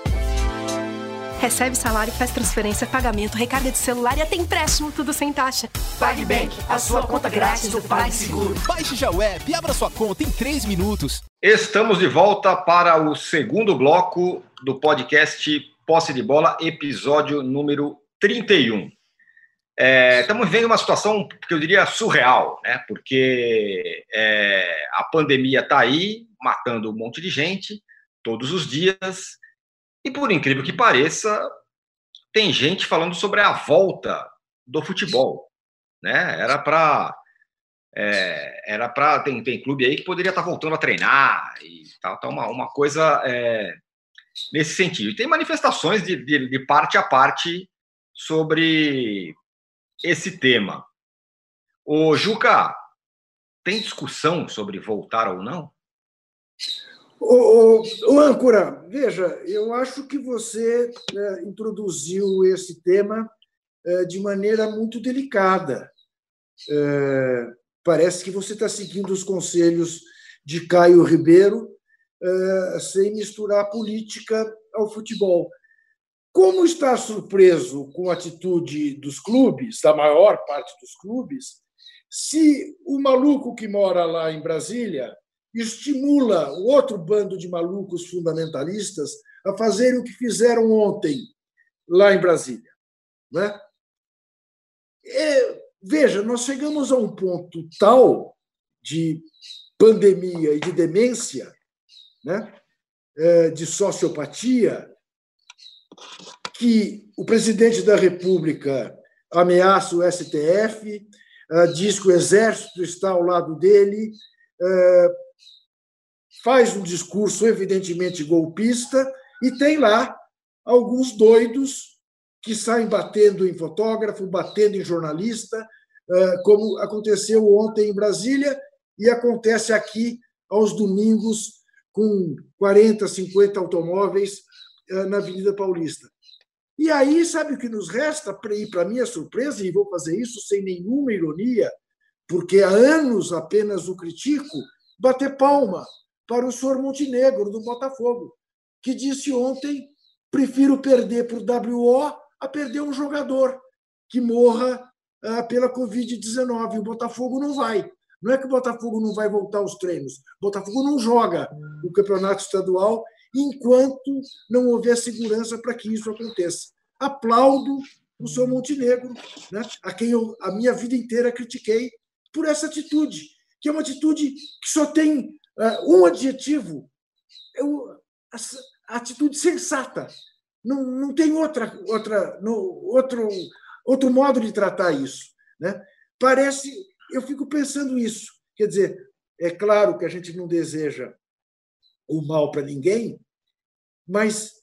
Recebe salário, faz transferência, pagamento, recarga de celular e até empréstimo, tudo sem taxa. PagBank, a sua conta grátis do PagSeguro. Baixe já o app e abra sua conta em 3 minutos. Estamos de volta para o segundo bloco do podcast Posse de Bola, episódio número 31. É, estamos vivendo uma situação que eu diria surreal, né? Porque é, a pandemia está aí, matando um monte de gente todos os dias, e por incrível que pareça, tem gente falando sobre a volta do futebol, né? Era para é, era para tem, tem clube aí que poderia estar tá voltando a treinar e tal, tá uma, uma coisa é, nesse sentido. E tem manifestações de, de, de parte a parte sobre esse tema. O Juca, tem discussão sobre voltar ou não? O, o, o âncora, veja, eu acho que você é, introduziu esse tema é, de maneira muito delicada. É, parece que você está seguindo os conselhos de Caio Ribeiro, é, sem misturar política ao futebol. Como está surpreso com a atitude dos clubes, da maior parte dos clubes, se o maluco que mora lá em Brasília estimula o outro bando de malucos fundamentalistas a fazerem o que fizeram ontem lá em Brasília. Né? É, veja, nós chegamos a um ponto tal de pandemia e de demência, né? É, de sociopatia, que o presidente da República ameaça o STF, diz que o exército está ao lado dele, eh, faz um discurso evidentemente golpista e tem lá alguns doidos que saem batendo em fotógrafo, batendo em jornalista, eh, como aconteceu ontem em Brasília e acontece aqui aos domingos com 40, 50 automóveis na Avenida Paulista. E aí, sabe o que nos resta? Para minha surpresa, e vou fazer isso sem nenhuma ironia, porque há anos apenas o critico, bater palma para o senhor Montenegro, do Botafogo, que disse ontem: prefiro perder por WO a perder um jogador que morra ah, pela Covid-19. O Botafogo não vai. Não é que o Botafogo não vai voltar aos treinos. O Botafogo não joga o campeonato estadual enquanto não houver segurança para que isso aconteça. Aplaudo o senhor Montenegro, né, a quem eu a minha vida inteira critiquei por essa atitude, que é uma atitude que só tem um adjetivo, é a, a, atitude sensata. Não, não tem outra, outra, no, outro, outro modo de tratar isso. Né? Parece, eu fico pensando isso. Quer dizer, é claro que a gente não deseja o mal para ninguém, mas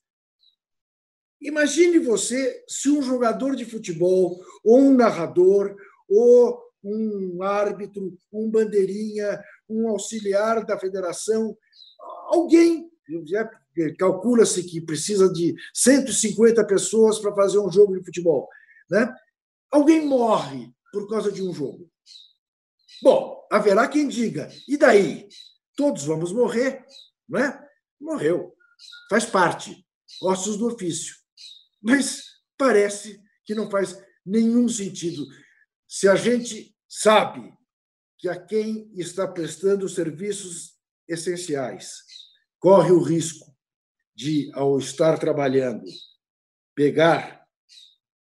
imagine você se um jogador de futebol, ou um narrador, ou um árbitro, um bandeirinha, um auxiliar da federação, alguém, calcula-se que precisa de 150 pessoas para fazer um jogo de futebol, né? Alguém morre por causa de um jogo. Bom, haverá quem diga, e daí? Todos vamos morrer, não é? Morreu faz parte, ossos do ofício. Mas parece que não faz nenhum sentido. Se a gente sabe que a quem está prestando serviços essenciais. Corre o risco de, ao estar trabalhando, pegar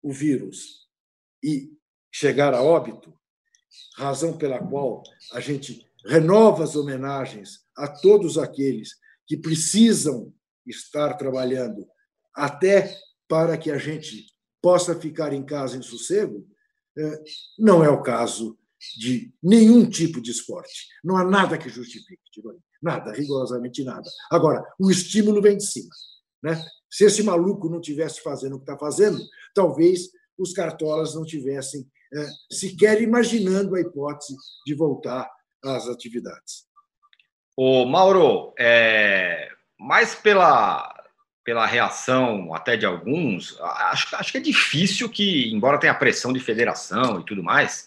o vírus e chegar a óbito, razão pela qual a gente renova as homenagens a todos aqueles que precisam estar trabalhando até para que a gente possa ficar em casa em sossego, é, não é o caso de nenhum tipo de esporte. Não há nada que justifique, nada, rigorosamente nada. Agora, o estímulo vem de cima. Né? Se esse maluco não tivesse fazendo o que está fazendo, talvez os cartolas não tivessem é, sequer imaginando a hipótese de voltar às atividades. O Mauro, é, mais pela, pela reação até de alguns, acho, acho que é difícil que, embora tenha pressão de federação e tudo mais,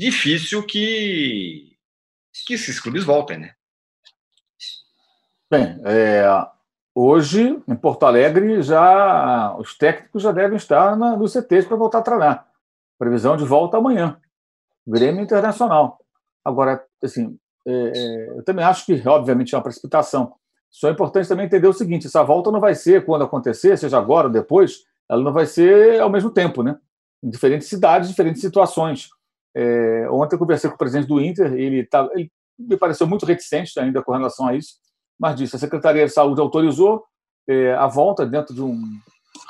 difícil que, que esses clubes voltem, né? Bem, é, hoje em Porto Alegre já os técnicos já devem estar na, no CT para voltar a treinar. Previsão de volta amanhã. Grêmio Internacional. Agora, assim, é, é, eu também acho que, obviamente, é uma precipitação. Só é importante também entender o seguinte: essa volta não vai ser quando acontecer, seja agora ou depois, ela não vai ser ao mesmo tempo, né? Em diferentes cidades, diferentes situações. É, ontem eu conversei com o presidente do Inter, ele, tá, ele me pareceu muito reticente ainda com relação a isso, mas disse: a Secretaria de Saúde autorizou é, a volta dentro de um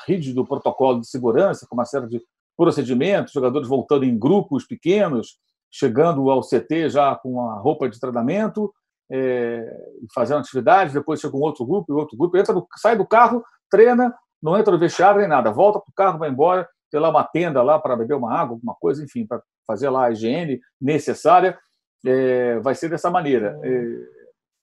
rígido protocolo de segurança, com uma série de procedimentos, jogadores voltando em grupos pequenos, chegando ao CT já com a roupa de treinamento, é, fazendo atividade, depois chega um outro grupo, e outro grupo, entra no, sai do carro, treina, não entra no vestiário nem nada, volta para o carro, vai embora, tem lá uma tenda lá para beber uma água, alguma coisa, enfim, para fazer lá a higiene necessária, é, vai ser dessa maneira. É,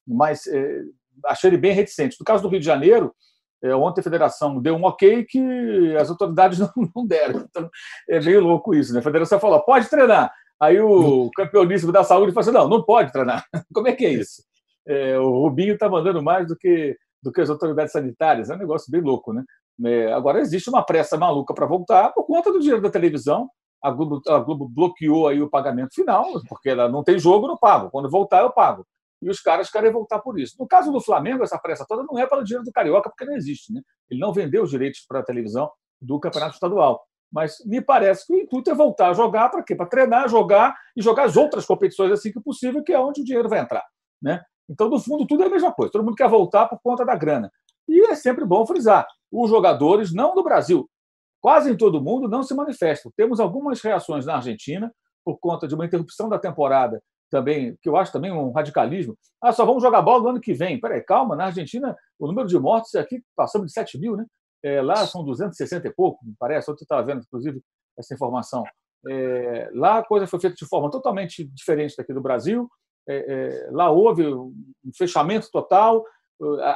mas é, achei ele bem reticente. No caso do Rio de Janeiro, é, ontem a federação deu um ok que as autoridades não, não deram. Então, é meio louco isso, né? A federação falou: pode treinar. Aí o campeoníssimo da saúde falou assim: não, não pode treinar. Como é que é isso? É, o Rubinho está mandando mais do que do que as autoridades sanitárias. É um negócio bem louco, né? É, agora, existe uma pressa maluca para voltar por conta do dinheiro da televisão. A Globo, a Globo bloqueou aí o pagamento final, porque ela não tem jogo, não pago. Quando voltar, eu pago. E os caras querem voltar por isso. No caso do Flamengo, essa pressa toda não é pelo dinheiro do Carioca, porque não existe. Né? Ele não vendeu os direitos para a televisão do Campeonato Estadual. Mas me parece que o intuito é voltar a jogar para quê? Para treinar, jogar e jogar as outras competições assim que possível, que é onde o dinheiro vai entrar. Né? Então, no fundo, tudo é a mesma coisa. Todo mundo quer voltar por conta da grana. E é sempre bom frisar: os jogadores, não do Brasil, quase em todo mundo, não se manifestam. Temos algumas reações na Argentina, por conta de uma interrupção da temporada, também, que eu acho também um radicalismo. Ah, só vamos jogar bola no ano que vem. Peraí, calma, na Argentina, o número de mortes aqui passamos de 7 mil, né? É, lá são 260 e pouco, me parece. Ontem estava vendo, inclusive, essa informação. É, lá a coisa foi feita de forma totalmente diferente daqui do Brasil. É, é lá houve um fechamento total.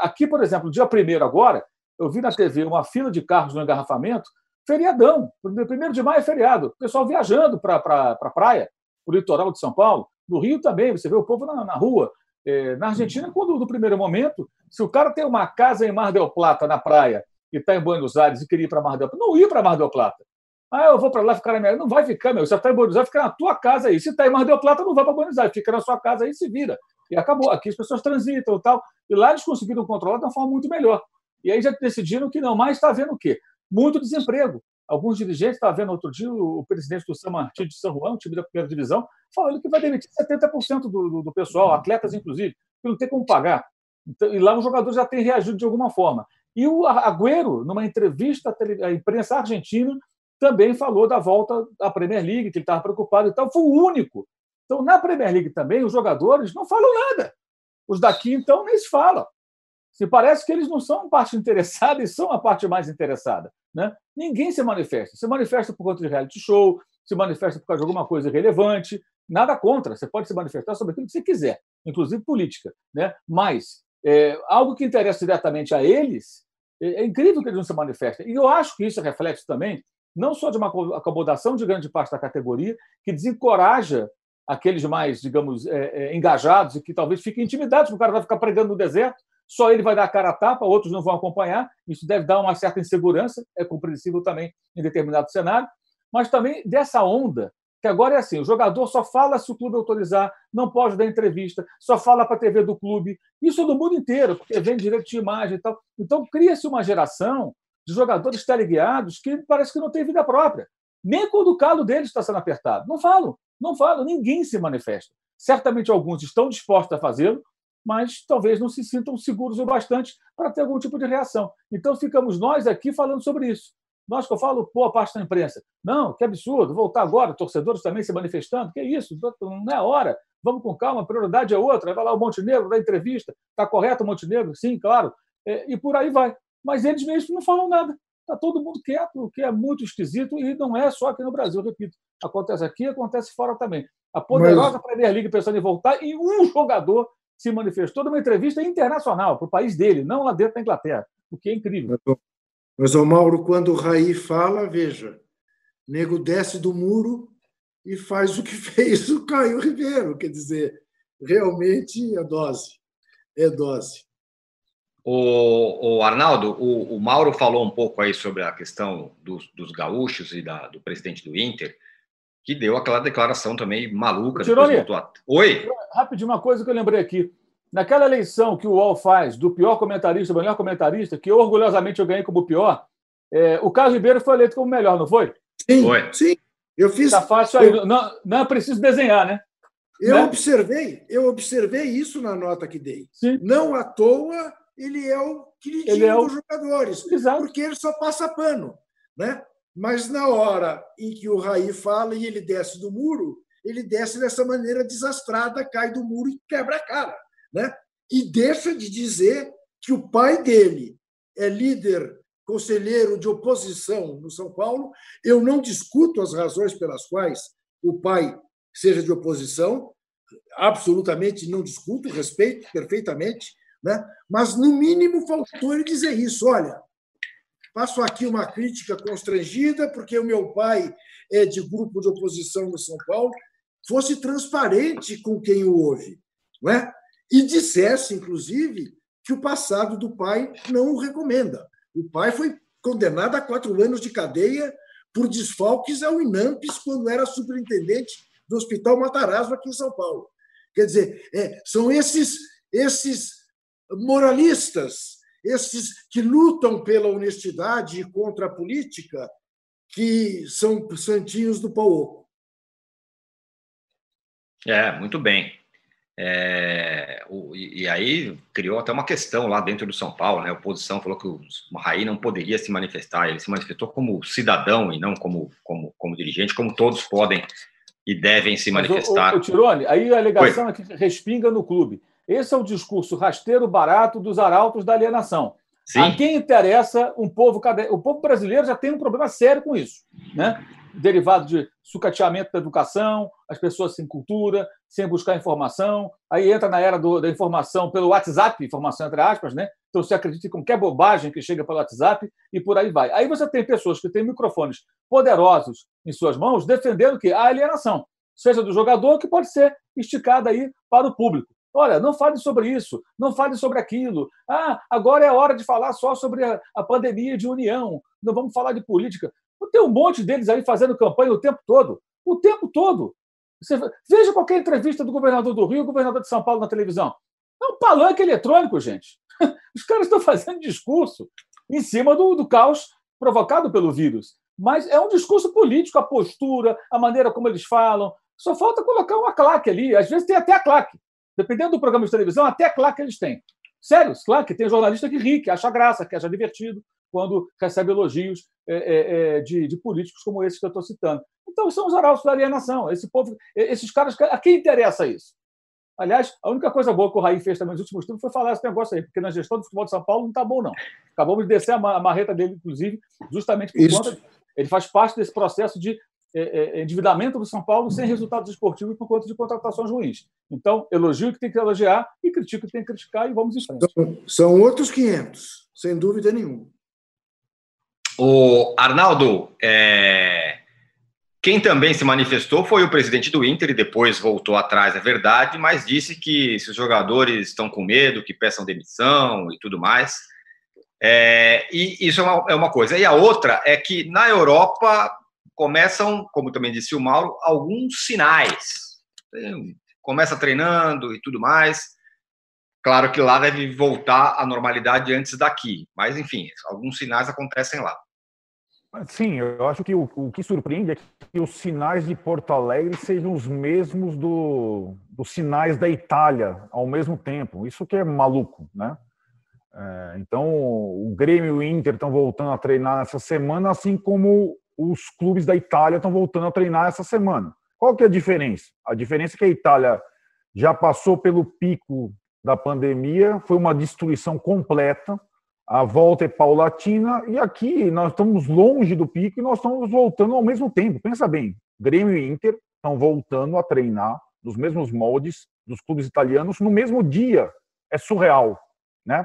Aqui, por exemplo, dia 1 agora, eu vi na TV uma fila de carros no engarrafamento, feriadão. Primeiro de maio é feriado. O pessoal viajando para a pra, pra praia, para o litoral de São Paulo. No Rio também, você vê o povo na, na rua. É, na Argentina, quando no primeiro momento, se o cara tem uma casa em Mar del Plata, na praia, e está em Buenos Aires e queria ir para Mar del Plata, não ia para Mar del Plata. Ah, eu vou para lá ficar na minha. Não vai ficar, meu. Você está em Buenos Aires, fica na tua casa aí. Se está em Mar del Plata, não vai para Buenos Aires, fica na sua casa aí e se vira. E acabou. Aqui as pessoas transitam e tal. E lá eles conseguiram controlar de uma forma muito melhor. E aí já decidiram que não mais está havendo o quê? Muito desemprego. Alguns dirigentes, estava vendo outro dia o presidente do San Martín de São Juan, time da primeira divisão, falando que vai demitir 70% do, do, do pessoal, atletas inclusive, que não tem como pagar. Então, e lá os jogadores já têm reagido de alguma forma. E o Agüero, numa entrevista à imprensa argentina, também falou da volta à Premier League, que ele estava preocupado e tal. Foi o único. Então, na Premier League também, os jogadores não falam nada. Os daqui, então, nem se falam. Se parece que eles não são parte interessada e são a parte mais interessada. Né? Ninguém se manifesta. Se manifesta por conta de reality show, se manifesta por causa de alguma coisa relevante. Nada contra. Você pode se manifestar sobre aquilo que você quiser, inclusive política. Né? Mas é, algo que interessa diretamente a eles, é, é incrível que eles não se manifestem. E eu acho que isso é reflexo também, não só de uma acomodação de grande parte da categoria, que desencoraja aqueles mais, digamos, é, é, engajados e que talvez fiquem intimidados, o cara vai ficar pregando no deserto só ele vai dar a cara a tapa, outros não vão acompanhar. Isso deve dar uma certa insegurança, é compreensível também em determinado cenário. Mas também dessa onda, que agora é assim: o jogador só fala se o clube autorizar, não pode dar entrevista, só fala para a TV do clube. Isso é do mundo inteiro, porque vem direito de imagem e tal. Então cria-se uma geração de jogadores teleguiados que parece que não tem vida própria. Nem quando o calo deles está sendo apertado. Não falam, não falam, ninguém se manifesta. Certamente alguns estão dispostos a fazê-lo, mas talvez não se sintam seguros o bastante para ter algum tipo de reação. Então ficamos nós aqui falando sobre isso. Nós que eu falo, boa parte da imprensa. Não, que absurdo, voltar agora, torcedores também se manifestando, que isso, não é hora, vamos com calma, a prioridade é outra. Vai lá o Montenegro, da entrevista, está correto o Montenegro? Sim, claro. É, e por aí vai. Mas eles mesmos não falam nada. Está todo mundo quieto, o que é muito esquisito, e não é só aqui no Brasil, repito. Acontece aqui, acontece fora também. A poderosa Mas... Premier League pensando em voltar e um jogador se manifestou numa entrevista internacional para o país dele, não lá dentro da Inglaterra, o que é incrível. Mas, o Mauro, quando o Raí fala, veja, nego desce do muro e faz o que fez o Caio Ribeiro, quer dizer, realmente é dose, é dose. O, o Arnaldo, o, o, Mauro falou um pouco aí sobre a questão dos, dos gaúchos e da, do presidente do Inter que deu aquela declaração também maluca. Tironi, do... Oi? Rapidinho, uma coisa que eu lembrei aqui. Naquela eleição que o UOL faz do pior comentarista, melhor comentarista, que orgulhosamente eu ganhei como pior, é, o Carlos Ribeiro foi eleito como melhor, não foi? Sim, foi. sim. Eu fiz. Tá fácil aí. Eu... Não, não é preciso desenhar, né? Eu né? observei, eu observei isso na nota que dei. Sim. Não à toa ele é o queridinho ele é o... dos jogadores, Exato. porque ele só passa pano, né? Mas na hora em que o Raí fala e ele desce do muro, ele desce dessa maneira desastrada, cai do muro e quebra a cara. Né? E deixa de dizer que o pai dele é líder conselheiro de oposição no São Paulo. Eu não discuto as razões pelas quais o pai seja de oposição, absolutamente não discuto, respeito perfeitamente, né? mas no mínimo faltou ele dizer isso. Olha, Faço aqui uma crítica constrangida, porque o meu pai é de grupo de oposição no São Paulo, fosse transparente com quem o ouve, não é? e dissesse, inclusive, que o passado do pai não o recomenda. O pai foi condenado a quatro anos de cadeia por desfalques ao INAMPES quando era superintendente do Hospital Matarazzo aqui em São Paulo. Quer dizer, é, são esses, esses moralistas, esses que lutam pela honestidade e contra a política, que são santinhos do pau. É, muito bem. É, o, e, aí criou até uma questão lá dentro do São Paulo, né? A oposição falou que o Raí não poderia se manifestar, ele se manifestou como cidadão e não como, como, como dirigente, como todos podem e devem se manifestar. o, o, o Tirone, aí a alegação é que respinga no clube. Esse é o discurso rasteiro barato dos arautos da alienação. Sim. A quem interessa um povo. O povo brasileiro já tem um problema sério com isso. Né? Derivado de sucateamento da educação, as pessoas sem cultura, sem buscar informação. Aí entra na era do, da informação pelo WhatsApp, informação entre aspas, né? Então você acredita em qualquer bobagem que chega pelo WhatsApp e por aí vai. Aí você tem pessoas que têm microfones poderosos em suas mãos defendendo que a alienação, seja do jogador, que pode ser esticada aí para o público. Olha, não fale sobre isso, não fale sobre aquilo. Ah, agora é hora de falar só sobre a, a pandemia de união, não vamos falar de política. Tem um monte deles aí fazendo campanha o tempo todo. O tempo todo. Você, veja qualquer entrevista do governador do Rio, governador de São Paulo na televisão. É um palanque eletrônico, gente. Os caras estão fazendo discurso em cima do, do caos provocado pelo vírus. Mas é um discurso político, a postura, a maneira como eles falam. Só falta colocar uma claque ali. Às vezes tem até a claque. Dependendo do programa de televisão, até claque eles têm. Sério, claro que tem jornalista que ri, que acha graça, que acha divertido quando recebe elogios é, é, é de, de, políticos como esses que eu estou citando. Então, são os arautos da alienação. Esse povo, esses caras, a quem interessa isso? Aliás, a única coisa boa que o Raí fez também nos últimos tempos foi falar esse negócio aí, porque na gestão do futebol de São Paulo não está bom, não. Acabamos de descer a marreta dele, inclusive, justamente por isso. conta. Ele faz parte desse processo de é, é, é, endividamento do São Paulo sem resultados esportivos por conta de contratações ruins. Então, elogio o que tem que elogiar e critico o que tem que criticar e vamos em frente. São, são outros 500, sem dúvida nenhuma. O Arnaldo, é... quem também se manifestou foi o presidente do Inter e depois voltou atrás, é verdade, mas disse que se os jogadores estão com medo, que peçam demissão e tudo mais. É... e isso é uma, é uma coisa. E a outra é que na Europa começam, como também disse o Mauro, alguns sinais. Começa treinando e tudo mais. Claro que lá deve voltar à normalidade antes daqui, mas enfim, alguns sinais acontecem lá. Sim, eu acho que o, o que surpreende é que os sinais de Porto Alegre sejam os mesmos do, dos sinais da Itália ao mesmo tempo. Isso que é maluco, né? É, então, o Grêmio e o Inter estão voltando a treinar essa semana, assim como os clubes da Itália estão voltando a treinar essa semana. Qual que é a diferença? A diferença é que a Itália já passou pelo pico da pandemia, foi uma destruição completa, a volta é paulatina, e aqui nós estamos longe do pico e nós estamos voltando ao mesmo tempo. Pensa bem, Grêmio e Inter estão voltando a treinar nos mesmos moldes dos clubes italianos no mesmo dia. É surreal, né?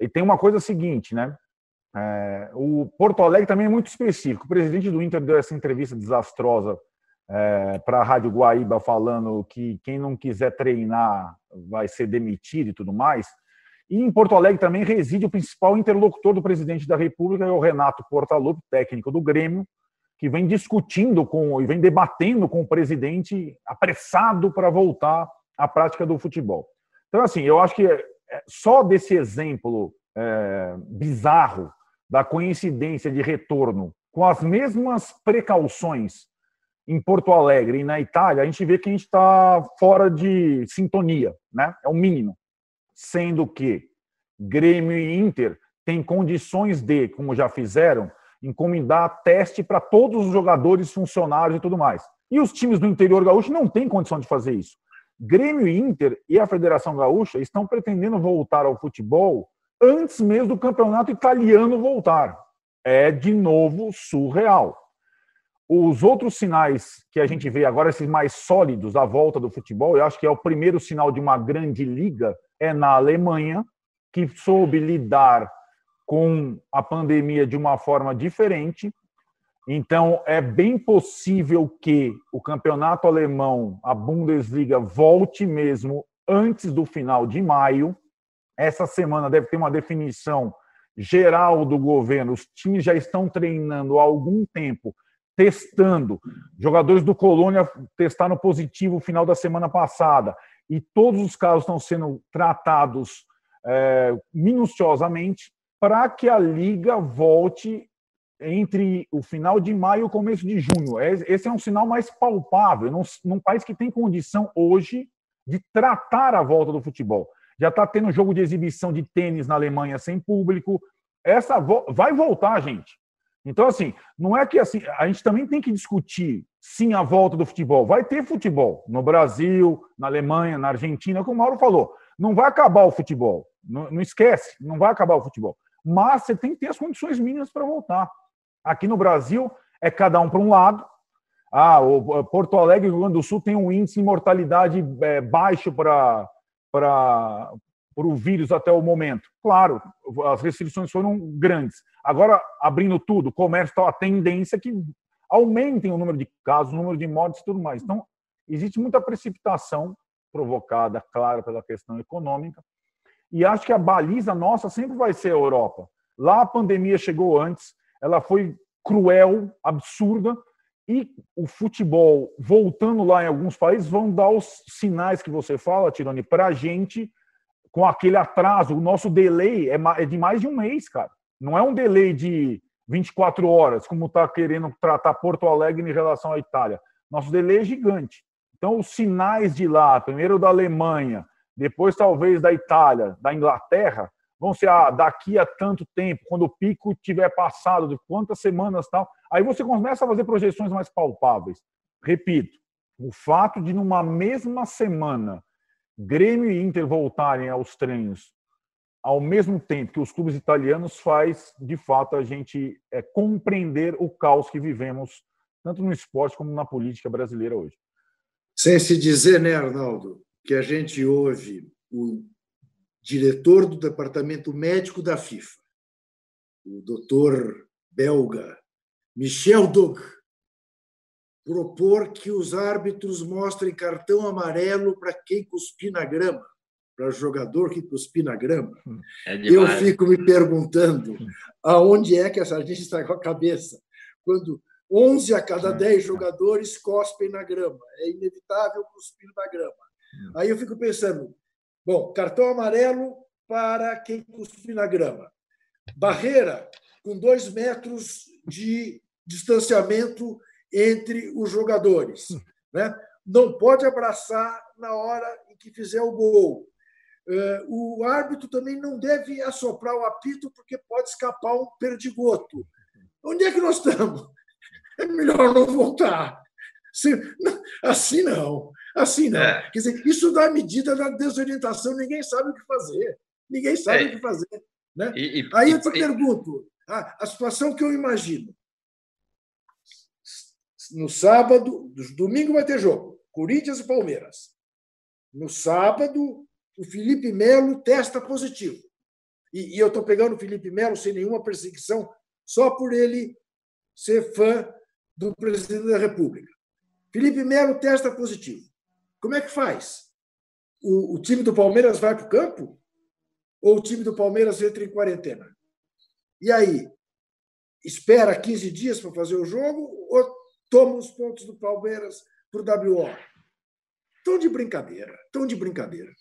E tem uma coisa seguinte, né? É, o Porto Alegre também é muito específico. O presidente do Inter deu essa entrevista desastrosa é, para a Rádio Guaíba, falando que quem não quiser treinar vai ser demitido e tudo mais. E em Porto Alegre também reside o principal interlocutor do presidente da República, é o Renato Portaluppi, técnico do Grêmio, que vem discutindo com e vem debatendo com o presidente apressado para voltar à prática do futebol. Então, assim, eu acho que é, só desse exemplo é, bizarro da coincidência de retorno com as mesmas precauções em Porto Alegre e na Itália, a gente vê que a gente está fora de sintonia, né? É o mínimo. Sendo que Grêmio e Inter têm condições de, como já fizeram, encomendar teste para todos os jogadores, funcionários e tudo mais. E os times do interior gaúcho não têm condição de fazer isso. Grêmio e Inter e a Federação Gaúcha estão pretendendo voltar ao futebol antes mesmo do campeonato italiano voltar. É de novo surreal. Os outros sinais que a gente vê agora, esses mais sólidos da volta do futebol, eu acho que é o primeiro sinal de uma grande liga, é na Alemanha, que soube lidar com a pandemia de uma forma diferente. Então, é bem possível que o campeonato alemão, a Bundesliga, volte mesmo antes do final de maio essa semana deve ter uma definição geral do governo. Os times já estão treinando há algum tempo, testando. Jogadores do Colônia testaram positivo no final da semana passada. E todos os casos estão sendo tratados é, minuciosamente para que a liga volte entre o final de maio e o começo de junho. É, esse é um sinal mais palpável, num, num país que tem condição hoje de tratar a volta do futebol. Já está tendo jogo de exibição de tênis na Alemanha sem público. Essa vo vai voltar, gente. Então, assim, não é que assim, a gente também tem que discutir sim a volta do futebol. Vai ter futebol no Brasil, na Alemanha, na Argentina, como o Mauro falou. Não vai acabar o futebol. Não, não esquece, não vai acabar o futebol. Mas você tem que ter as condições mínimas para voltar. Aqui no Brasil, é cada um para um lado. Ah, o Porto Alegre e Rio Grande do Sul tem um índice de mortalidade é, baixo para para o vírus até o momento. Claro, as restrições foram grandes. Agora, abrindo tudo, o comércio está a tendência é que aumentem o número de casos, o número de mortes e tudo mais. Então, existe muita precipitação provocada, claro, pela questão econômica. E acho que a baliza nossa sempre vai ser a Europa. Lá a pandemia chegou antes, ela foi cruel, absurda, e o futebol, voltando lá em alguns países, vão dar os sinais que você fala, Tironi, para a gente, com aquele atraso. O nosso delay é, é de mais de um mês, cara. Não é um delay de 24 horas, como está querendo tratar Porto Alegre em relação à Itália. Nosso delay é gigante. Então, os sinais de lá, primeiro da Alemanha, depois talvez da Itália, da Inglaterra, vão ser ah, daqui a tanto tempo, quando o pico tiver passado, de quantas semanas tal. Aí você começa a fazer projeções mais palpáveis. Repito, o fato de numa mesma semana Grêmio e Inter voltarem aos treinos ao mesmo tempo que os clubes italianos faz, de fato, a gente é, compreender o caos que vivemos, tanto no esporte como na política brasileira hoje. Sem se dizer, né, Arnaldo, que a gente ouve o diretor do departamento médico da FIFA, o doutor belga Michel Dog, propor que os árbitros mostrem cartão amarelo para quem cuspir na grama, para jogador que cuspir na grama. É Eu fico me perguntando aonde é que essa gente está com a cabeça quando 11 a cada 10 jogadores cospem na grama. É inevitável cuspir na grama. Hum. Aí eu fico pensando, Bom, cartão amarelo para quem cuspir na grama. Barreira com dois metros de distanciamento entre os jogadores. Né? Não pode abraçar na hora em que fizer o gol. Eh, o árbitro também não deve assoprar o apito, porque pode escapar um perdigoto. Onde é que nós estamos? É melhor não voltar. Assim não. Assim não. É. Quer dizer, isso dá medida da desorientação, ninguém sabe o que fazer. Ninguém sabe é. o que fazer. Né? E, e, Aí eu te e, pergunto: a, a situação que eu imagino. No sábado, domingo vai ter jogo, Corinthians e Palmeiras. No sábado, o Felipe Melo testa positivo. E, e eu estou pegando o Felipe Melo sem nenhuma perseguição, só por ele ser fã do presidente da República. Felipe Melo testa positivo. Como é que faz? O, o time do Palmeiras vai para o campo? Ou o time do Palmeiras entra em quarentena? E aí? Espera 15 dias para fazer o jogo toma os pontos do Palmeiras para o WO? Tão de brincadeira, tão de brincadeira.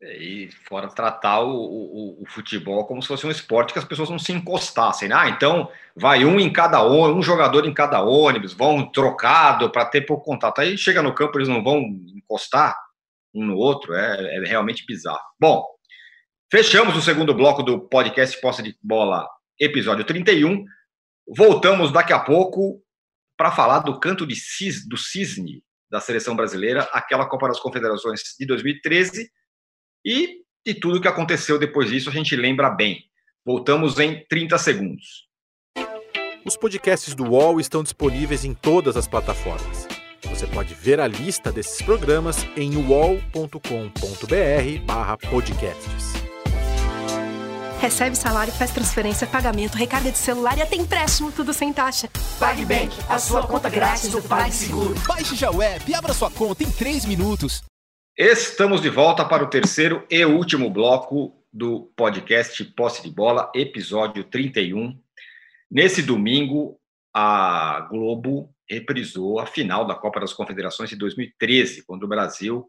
É, e fora tratar o, o, o, futebol como se fosse um esporte que as pessoas não se encostassem. Né? Ah, então vai um em cada ônibus, um jogador em cada ônibus, vão trocado para ter pouco contato. Aí chega no campo, eles não vão encostar um no outro, é, é realmente bizarro. Bom, fechamos o segundo bloco do podcast Posse de Bola, episódio 31. Voltamos daqui a pouco para falar do canto de cis, do cisne da seleção brasileira, aquela Copa das Confederações de 2013 e de tudo que aconteceu depois disso, a gente lembra bem. Voltamos em 30 segundos. Os podcasts do UOL estão disponíveis em todas as plataformas. Você pode ver a lista desses programas em uol.com.br/podcasts. Recebe salário, faz transferência, pagamento, recarga de celular e até empréstimo, tudo sem taxa. PagBank, a sua conta grátis do PagSeguro. Baixe já o app e abra sua conta em 3 minutos. Estamos de volta para o terceiro e último bloco do podcast Posse de Bola, episódio 31. Nesse domingo, a Globo reprisou a final da Copa das Confederações de 2013, quando o Brasil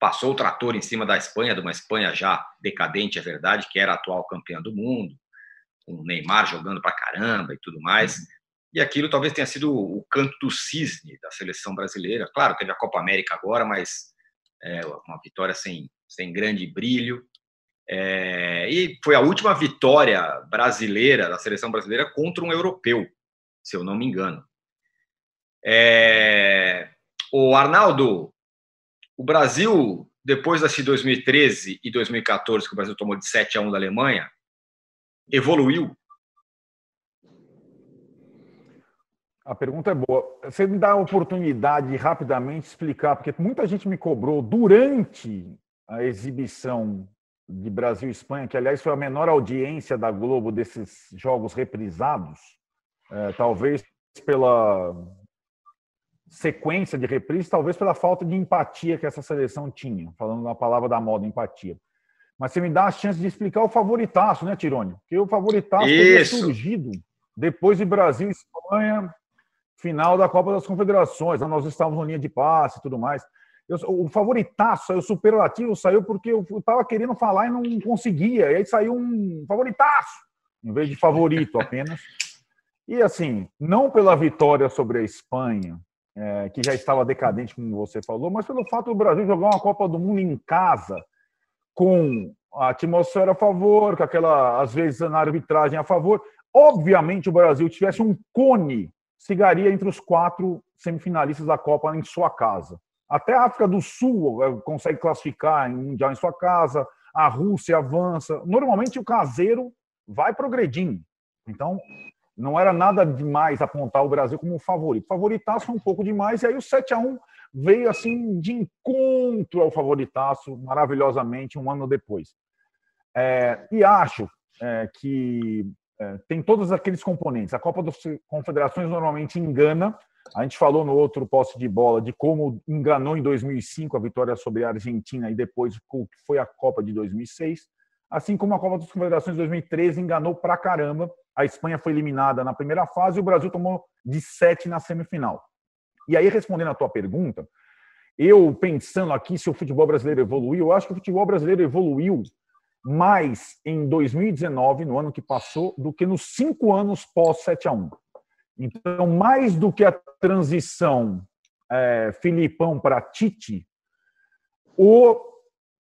passou o trator em cima da Espanha, de uma Espanha já decadente, é verdade, que era a atual campeã do mundo, com o Neymar jogando pra caramba e tudo mais. E aquilo talvez tenha sido o canto do cisne da seleção brasileira. Claro, teve a Copa América agora, mas é uma vitória sem, sem grande brilho. É, e foi a última vitória brasileira, da seleção brasileira, contra um europeu, se eu não me engano. É, o Arnaldo, o Brasil, depois de 2013 e 2014, que o Brasil tomou de 7 a 1 da Alemanha, evoluiu? A pergunta é boa. Você me dá a oportunidade de rapidamente explicar, porque muita gente me cobrou durante a exibição de Brasil e Espanha, que aliás foi a menor audiência da Globo desses jogos reprisados, é, talvez pela sequência de reprise, talvez pela falta de empatia que essa seleção tinha, falando na palavra da moda, empatia. Mas você me dá a chance de explicar o favoritaço, né, Tirone? Porque o favoritaço teria surgido depois de Brasil e Espanha, final da Copa das Confederações, nós estávamos na linha de passe e tudo mais. Eu, o favoritaço, o superlativo saiu porque eu estava querendo falar e não conseguia. E aí saiu um favoritaço, em vez de favorito apenas. E assim, não pela vitória sobre a Espanha, é, que já estava decadente, como você falou, mas pelo fato do Brasil jogar uma Copa do Mundo em casa, com a atmosfera a favor, com aquela, às vezes, na arbitragem a favor. Obviamente, o Brasil tivesse um cone, cigaria entre os quatro semifinalistas da Copa em sua casa. Até a África do Sul eh, consegue classificar em Mundial em sua casa, a Rússia avança. Normalmente o caseiro vai progredindo. Então, não era nada demais apontar o Brasil como um favorito. Favoritaço um pouco demais, e aí o 7 a 1 veio assim de encontro ao favoritaço maravilhosamente um ano depois. É, e acho é, que é, tem todos aqueles componentes. A Copa das Confederações normalmente engana, a gente falou no outro posse de bola de como enganou em 2005 a vitória sobre a Argentina e depois foi a Copa de 2006. Assim como a Copa das Confederações de 2013 enganou pra caramba. A Espanha foi eliminada na primeira fase e o Brasil tomou de sete na semifinal. E aí, respondendo a tua pergunta, eu pensando aqui se o futebol brasileiro evoluiu, eu acho que o futebol brasileiro evoluiu mais em 2019, no ano que passou, do que nos cinco anos pós 7 a 1. Então, mais do que a transição é, Filipão para Tite, o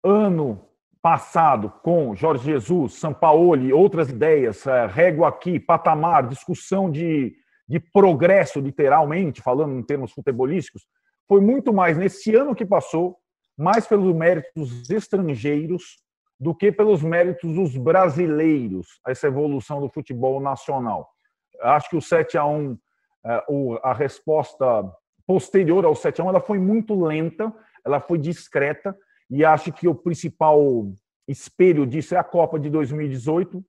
ano passado com Jorge Jesus, Sampaoli, outras ideias, é, régua aqui, patamar, discussão de, de progresso, literalmente, falando em termos futebolísticos, foi muito mais nesse ano que passou, mais pelos méritos estrangeiros do que pelos méritos dos brasileiros, essa evolução do futebol nacional. Acho que o 7 a 1 é, a resposta posterior ao 7 a 1 ela foi muito lenta, ela foi discreta, e acho que o principal espelho disso é a Copa de 2018,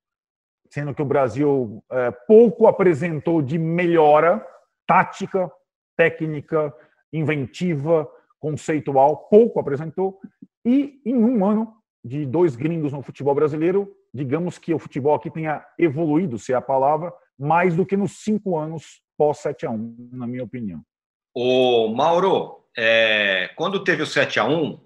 sendo que o Brasil é, pouco apresentou de melhora tática, técnica, inventiva, conceitual, pouco apresentou, e em um ano de dois gringos no futebol brasileiro, digamos que o futebol aqui tenha evoluído, se é a palavra, mais do que nos cinco anos pós 7 a 1 na minha opinião. O Mauro, é, quando teve o 7 a 1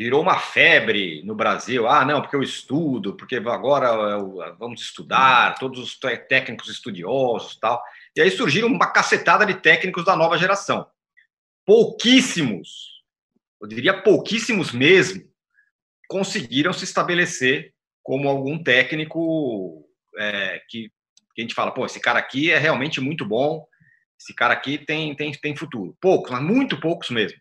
virou uma febre no Brasil. Ah, não, porque eu estudo, porque agora vamos estudar, todos os técnicos estudiosos tal. E aí surgiram uma cacetada de técnicos da nova geração. Pouquíssimos, eu diria pouquíssimos mesmo, conseguiram se estabelecer como algum técnico é, que que a gente fala, pô, esse cara aqui é realmente muito bom, esse cara aqui tem, tem, tem futuro. Poucos, mas muito poucos mesmo.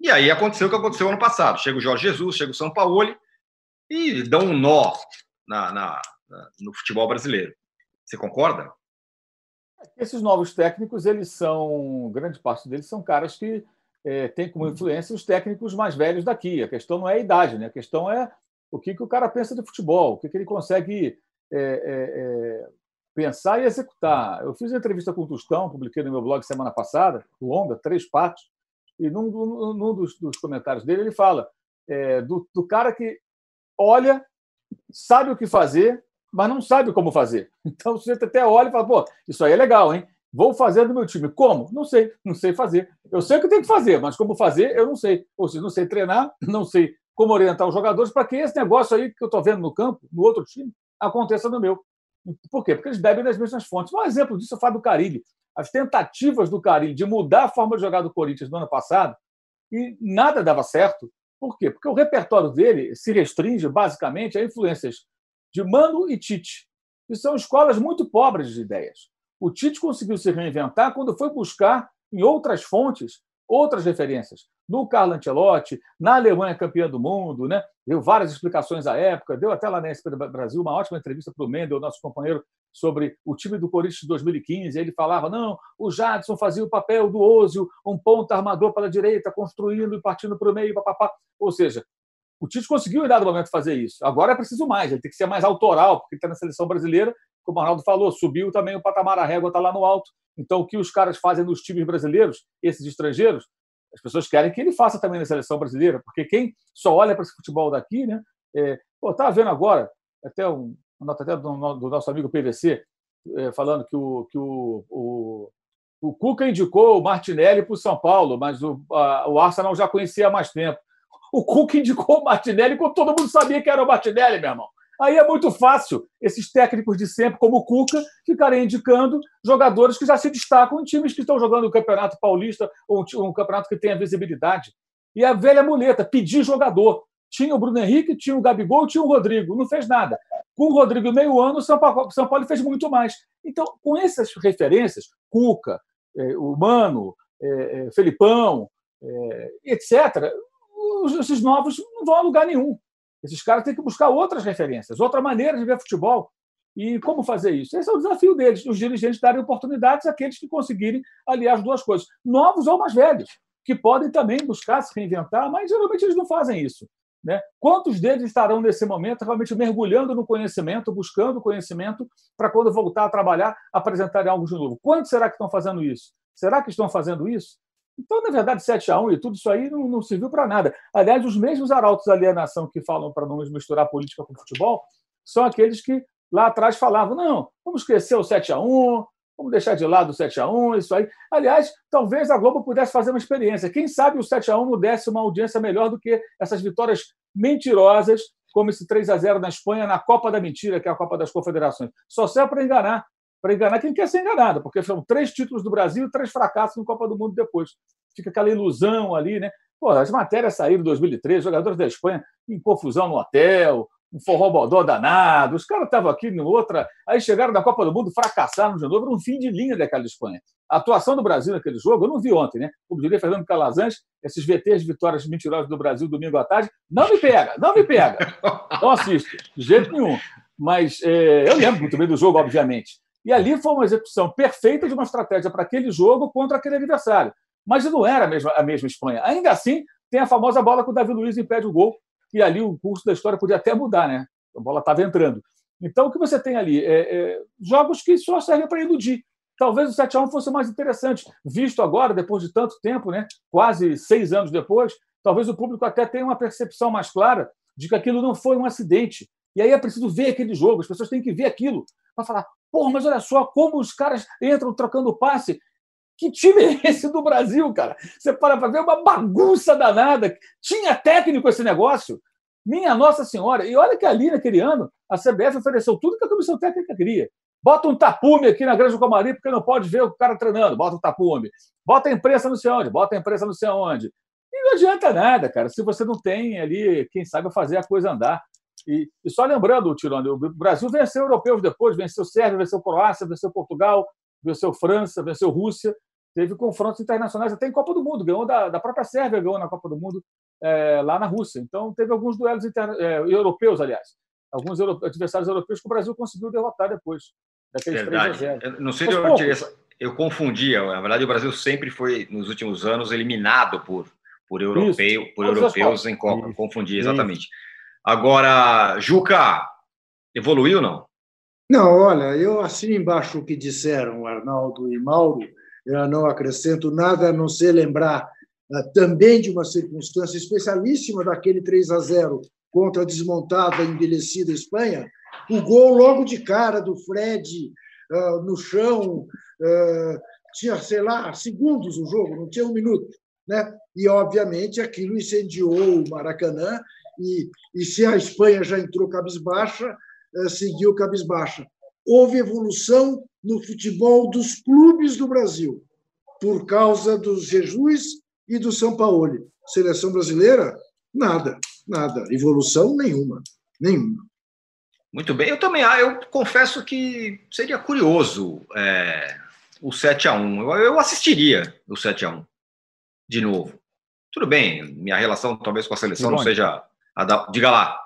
E aí aconteceu o que aconteceu ano passado. Chega o Jorge Jesus, chega o São Paulo e dão um nó na, na, na, no futebol brasileiro. Você concorda? Esses novos técnicos, eles são, grande parte deles são caras que é, têm como influência os técnicos mais velhos daqui. A questão não é a idade, né? a questão é o que, que o cara pensa de futebol, o que, que ele consegue é, é, pensar e executar. Eu fiz uma entrevista com o Tostão, publiquei no meu blog semana passada, longa, três partes, e num, num dos, dos, comentários dele ele fala é, do, do, cara que olha sabe o que fazer, mas não sabe como fazer. Então, o sujeito até olha e fala, pô, isso aí é legal, hein? Vou fazer no meu time. Como? Não sei, não sei fazer. Eu sei o que tem que fazer, mas como fazer, eu não sei. Ou seja, não sei treinar, não sei como orientar os jogadores para que esse negócio aí que eu estou vendo no campo, no outro time, aconteça no meu. Por quê? Porque eles bebem das mesmas fontes. Um exemplo disso é o Fábio Carilli. As tentativas do Carilli de mudar a forma de jogar do Corinthians no ano passado e nada dava certo. Por quê? Porque o repertório dele se restringe basicamente a influências de Mano e Tite, que são escolas muito pobres de ideias. O Tite conseguiu se reinventar quando foi buscar em outras fontes outras referências no Carlo Ancelotti, na Alemanha campeã do mundo, né? deu várias explicações à época, deu até lá na SP Brasil uma ótima entrevista para o Mendel, nosso companheiro, sobre o time do Corinthians de 2015. Ele falava: não, o Jadson fazia o papel do Ozio, um ponta armador pela direita, construindo e partindo para o meio, papapá. Ou seja, o Tite conseguiu em dado momento fazer isso. Agora é preciso mais, ele tem que ser mais autoral, porque está na seleção brasileira, como o Arnaldo falou, subiu também o patamar, a régua está lá no alto. Então, o que os caras fazem nos times brasileiros, esses estrangeiros, as pessoas querem que ele faça também na seleção brasileira, porque quem só olha para esse futebol daqui, né? É, pô, tá vendo agora, até um, uma nota até do, do nosso amigo PVC, é, falando que o, que o, o, o Cuca indicou o Martinelli para o São Paulo, mas o, a, o Arsenal já conhecia há mais tempo. O Cuca indicou o Martinelli quando todo mundo sabia que era o Martinelli, meu irmão. Aí é muito fácil esses técnicos de sempre, como o Cuca, ficarem indicando jogadores que já se destacam em times que estão jogando o Campeonato Paulista ou um, campeonato que tenha visibilidade. E a velha muleta, pedir jogador. Tinha o Bruno Henrique, tinha o Gabigol, tinha o Rodrigo. Não fez nada. Com o Rodrigo meio ano, o São Paulo, São Paulo fez muito mais. Então, com essas referências, Cuca, eh, o Mano, eh, Felipão, eh, etc., esses novos não vão a lugar nenhum. Esses caras têm que buscar outras referências, outra maneira de ver futebol. E como fazer isso? Esse é o desafio deles, os dirigentes darem oportunidades àqueles que conseguirem aliar as duas coisas, novos ou mais velhos, que podem também buscar se reinventar, mas geralmente eles não fazem isso. Né? Quantos deles estarão nesse momento realmente mergulhando no conhecimento, buscando conhecimento, para quando voltar a trabalhar, apresentarem algo de novo? Quantos será que estão fazendo isso? Será que estão fazendo isso? Então, na verdade, 7 a 1 e tudo isso aí não, não serviu para nada. Aliás, os mesmos arautos da alienação que falam para não misturar política com futebol são aqueles que lá atrás falavam: não, vamos esquecer o 7 a 1 vamos deixar de lado o 7 a 1 isso aí. Aliás, talvez a Globo pudesse fazer uma experiência. Quem sabe o 7 a 1 não desse uma audiência melhor do que essas vitórias mentirosas, como esse 3 a 0 na Espanha, na Copa da Mentira, que é a Copa das Confederações. Só serve para enganar para enganar quem quer ser enganado, porque são três títulos do Brasil e três fracassos no Copa do Mundo depois. Fica aquela ilusão ali, né? Pô, as matérias saíram em 2013, jogadores da Espanha em confusão no hotel, um forró bodó danado, os caras estavam aqui no outra, aí chegaram na Copa do Mundo, fracassaram de novo, era um fim de linha daquela Espanha. A atuação do Brasil naquele jogo, eu não vi ontem, né? Como diria Fernando Calazans, esses VTs de vitórias mentirosas do Brasil domingo à tarde, não me pega, não me pega. Não assisto, de jeito nenhum. Mas é, eu lembro muito bem do jogo, obviamente. E ali foi uma execução perfeita de uma estratégia para aquele jogo contra aquele adversário. Mas não era a mesma, a mesma Espanha. Ainda assim, tem a famosa bola que o Davi Luiz impede o gol, e ali o curso da história podia até mudar, né? A bola estava entrando. Então, o que você tem ali? É, é, jogos que só servem para iludir. Talvez o 7 a 1 fosse mais interessante, visto agora, depois de tanto tempo, né? quase seis anos depois, talvez o público até tenha uma percepção mais clara de que aquilo não foi um acidente. E aí é preciso ver aquele jogo, as pessoas têm que ver aquilo para falar: Pô, mas olha só como os caras entram trocando passe. Que time é esse do Brasil, cara? Você para para ver uma bagunça danada. Tinha técnico esse negócio. Minha Nossa Senhora. E olha que ali, naquele ano, a CBF ofereceu tudo que a comissão técnica queria. Bota um tapume aqui na Grande do Comari, porque não pode ver o cara treinando. Bota um tapume. Bota a imprensa não sei onde. Bota a imprensa não sei onde. E não adianta nada, cara, se você não tem ali quem sabe fazer a coisa andar. E, e só lembrando, Tirone, o Brasil venceu europeus depois, venceu Sérvia, venceu Croácia, venceu Portugal, venceu França, venceu Rússia. Teve confrontos internacionais até em Copa do Mundo, ganhou da, da própria Sérvia, ganhou na Copa do Mundo é, lá na Rússia. Então teve alguns duelos inter... é, europeus, aliás, alguns adversários europeus que o Brasil conseguiu derrotar depois daqueles Verdade. 3 a 0. Eu não sei de onde eu, eu confundia. Na verdade, o Brasil sempre foi, nos últimos anos, eliminado por, por, europeu, por europeus em Copa. Isso. Confundi, exatamente. Isso. Agora, Juca, evoluiu não? Não, olha, eu assino embaixo o que disseram Arnaldo e Mauro, eu não acrescento nada a não ser lembrar uh, também de uma circunstância especialíssima daquele 3 a 0 contra a desmontada, envelhecida Espanha, o gol logo de cara do Fred uh, no chão, uh, tinha, sei lá, segundos o jogo, não tinha um minuto. Né? E, obviamente, aquilo incendiou o Maracanã, e, e se a Espanha já entrou cabisbaixa, uh, seguiu cabisbaixa. Houve evolução no futebol dos clubes do Brasil, por causa dos Jesus e do São Paulo. Seleção brasileira, nada, nada. Evolução nenhuma, nenhuma. Muito bem, eu também ah, eu confesso que seria curioso é, o 7 a 1 eu, eu assistiria o 7 a 1 de novo. Tudo bem, minha relação talvez com a seleção não seja. A da... Diga lá.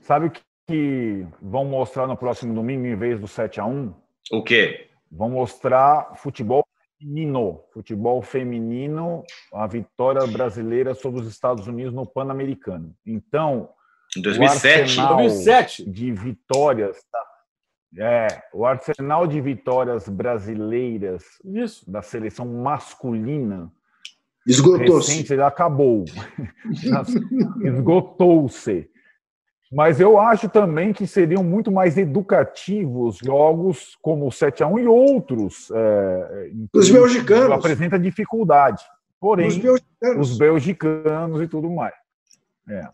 Sabe o que vão mostrar no próximo domingo em vez do 7 a 1 O quê? Vão mostrar futebol feminino. Futebol feminino, a vitória brasileira sobre os Estados Unidos no Pan-Americano. Então, em 2007. O 2007. De vitórias. Tá? É, o arsenal de vitórias brasileiras Isso. da seleção masculina esgotou-se. Ele acabou. Esgotou-se. Mas eu acho também que seriam muito mais educativos jogos como o 7x1 e outros. É, os belgicanos. Apresenta dificuldade. Porém, os belgicanos. os belgicanos e tudo mais. É.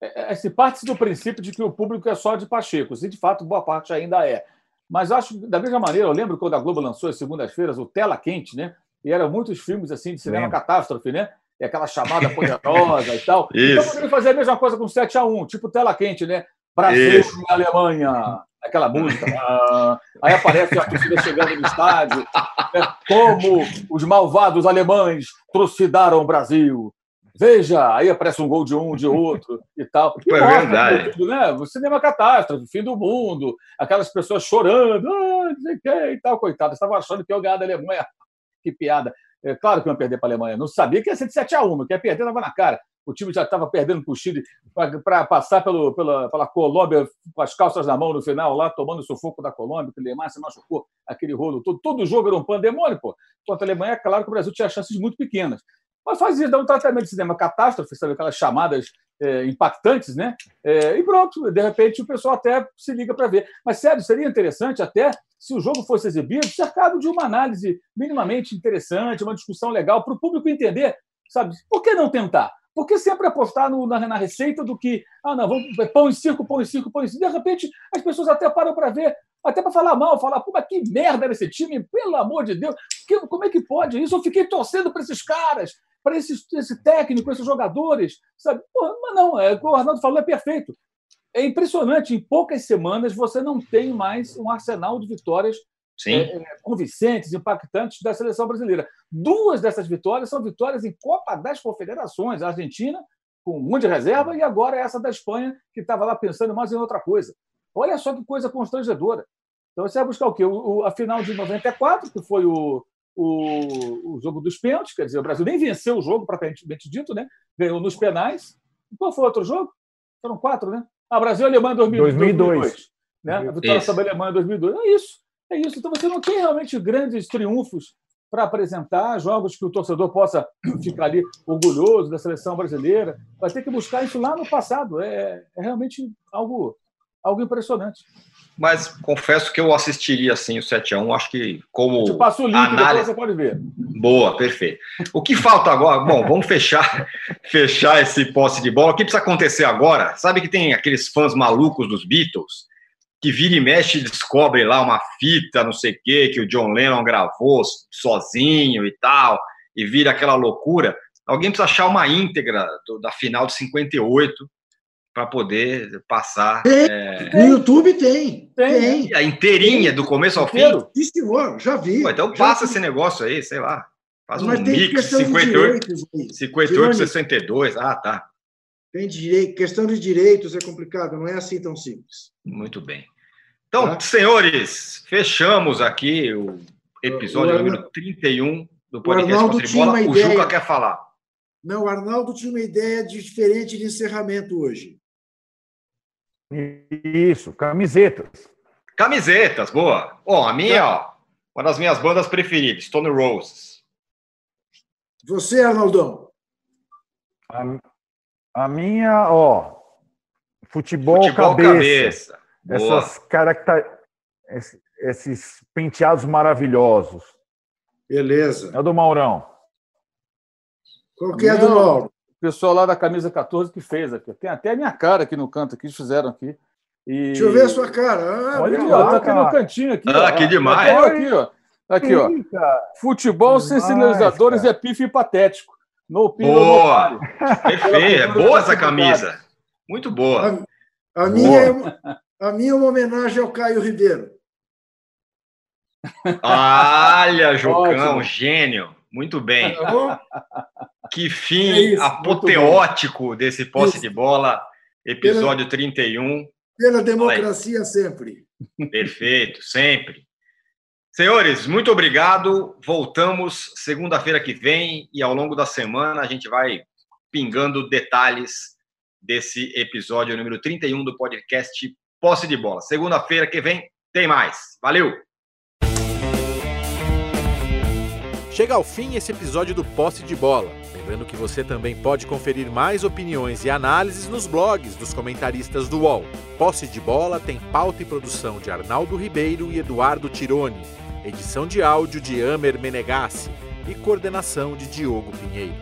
É, é, se parte do princípio de que o público é só de Pachecos, e de fato boa parte ainda é. Mas acho, da mesma maneira, eu lembro quando a Globo lançou as segundas-feiras o Tela Quente, né? E eram muitos filmes assim de cinema catástrofe, né? E aquela chamada poderosa e tal. Então, Isso. Então poderia fazer a mesma coisa com 7 a 1 tipo Tela Quente, né? Brasil Isso. e Alemanha, aquela música. Ah, aí aparece a torcida chegando no estádio. Né? Como os malvados alemães trucidaram o Brasil. Veja, aí aparece um gol de um, de outro e tal. E é verdade. Tudo, né? O cinema catástrofe, fim do mundo, aquelas pessoas chorando, ah, não sei o que e tal, coitadas. Estavam achando que ia ganhar da Alemanha. Que piada. É claro que iam perder para a Alemanha. Não sabia que ia ser de 7 a 1 que ia perder, estava na cara. O time já estava perdendo para o Chile para passar pelo, pela, pela Colômbia com as calças na mão no final, lá tomando o sufoco da Colômbia, que o Neymar se machucou, aquele rolo todo. Todo jogo era um pandemônio, pô. Contra a Alemanha, é claro que o Brasil tinha chances muito pequenas. Mas fazia, dar um tratamento de cinema catástrofe, sabe? Aquelas chamadas é, impactantes, né? É, e pronto, de repente o pessoal até se liga para ver. Mas, sério, seria interessante até se o jogo fosse exibido, cercado de uma análise minimamente interessante, uma discussão legal, para o público entender, sabe? Por que não tentar? Por que sempre apostar no, na, na, receita do que, ah, não, vamos, é pão em circo, pão em circo, pão em circo. De repente, as pessoas até param para ver, até para falar mal, falar, pô, mas que merda era esse time, pelo amor de Deus, que, como é que pode isso? Eu fiquei torcendo para esses caras, para esse, técnico, esses jogadores, sabe? Porra, mas não, é, o que o Arnaldo falou é perfeito. É impressionante, em poucas semanas você não tem mais um arsenal de vitórias é, é, convincentes, impactantes da seleção brasileira. Duas dessas vitórias são vitórias em Copa das Confederações, a Argentina, com um monte de reserva, e agora essa da Espanha, que estava lá pensando mais em outra coisa. Olha só que coisa constrangedora. Então você vai buscar o quê? O, o, a final de 94, que foi o, o, o jogo dos pênaltis, quer dizer, o Brasil nem venceu o jogo, propriamente dito, né? ganhou nos penais. E qual foi o outro jogo? Foram quatro, né? Ah, Brasil e Alemanha 2002. 2002. Né? A vitória sobre a Alemanha em 2002. É isso. É isso. Então você não tem realmente grandes triunfos para apresentar, jogos que o torcedor possa ficar ali orgulhoso da seleção brasileira. Vai ter que buscar isso lá no passado. É, é realmente algo, algo impressionante mas confesso que eu assistiria assim o 7 a 1 acho que como eu passo o link, análise... você pode ver. Boa, perfeito. O que falta agora? Bom, vamos fechar fechar esse posse de bola. O que precisa acontecer agora? Sabe que tem aqueles fãs malucos dos Beatles que vira e mexe e descobre lá uma fita, não sei o quê, que o John Lennon gravou sozinho e tal, e vira aquela loucura. Alguém precisa achar uma íntegra do, da final de 58 para poder passar. É... No YouTube tem. Tem. A inteirinha, tem. do começo ao fim. Sim, senhor, já vi. Pô, então passa esse negócio aí, sei lá. Faz Mas um mix 58, de 58 62. Ah, tá. Tem direito, questão de direitos é complicado, não é assim tão simples. Muito bem. Então, tá? senhores, fechamos aqui o episódio o número 31 do podcast o, Bola. o Juca quer falar. Não, o Arnaldo tinha uma ideia diferente de encerramento hoje. Isso, camisetas. Camisetas, boa. Bom, a minha, ó, uma das minhas bandas preferidas, Stone Roses. Você, Arnaldão? A, A minha, ó, futebol, Futebol cabeça. cabeça. Essas caracter... esse- esses penteados maravilhosos. Beleza. É o do Maurão. Qual que é do. Mauro? O pessoal lá da camisa 14 que fez aqui. Tem até a minha cara aqui no canto, eles fizeram aqui. E... Deixa eu ver a sua cara. Ah, Olha ó, tá aqui no cantinho. Aqui, Ah, ó. que demais. Aqui, aqui, ó. Aqui, ó. Futebol sem sinalizadores cara. é pife e patético. No pino, no Boa. pare. Perfeito. É boa essa camisa. Muito boa. A minha, é uma, a minha é uma homenagem ao Caio Ribeiro. Olha, Jocão, Ótimo. gênio. Muito bem. Tá bom? Que fim É isso, apoteótico desse posse Isso. de bola, episódio 31. Pela democracia sempre. Perfeito, sempre. Senhores, muito obrigado. Voltamos segunda-feira que vem e ao longo da semana a gente vai pingando detalhes desse episódio número 31 do podcast Posse de Bola. Segunda-feira que vem tem mais. Valeu! Chega ao fim esse episódio do Posse de Bola. Lembrando que você também pode conferir mais opiniões e análises nos blogs dos comentaristas do UOL. Posse de Bola tem pauta e produção de Arnaldo Ribeiro e Eduardo Tironi, edição de áudio de Amer Menegassi e coordenação de Diogo Pinheiro.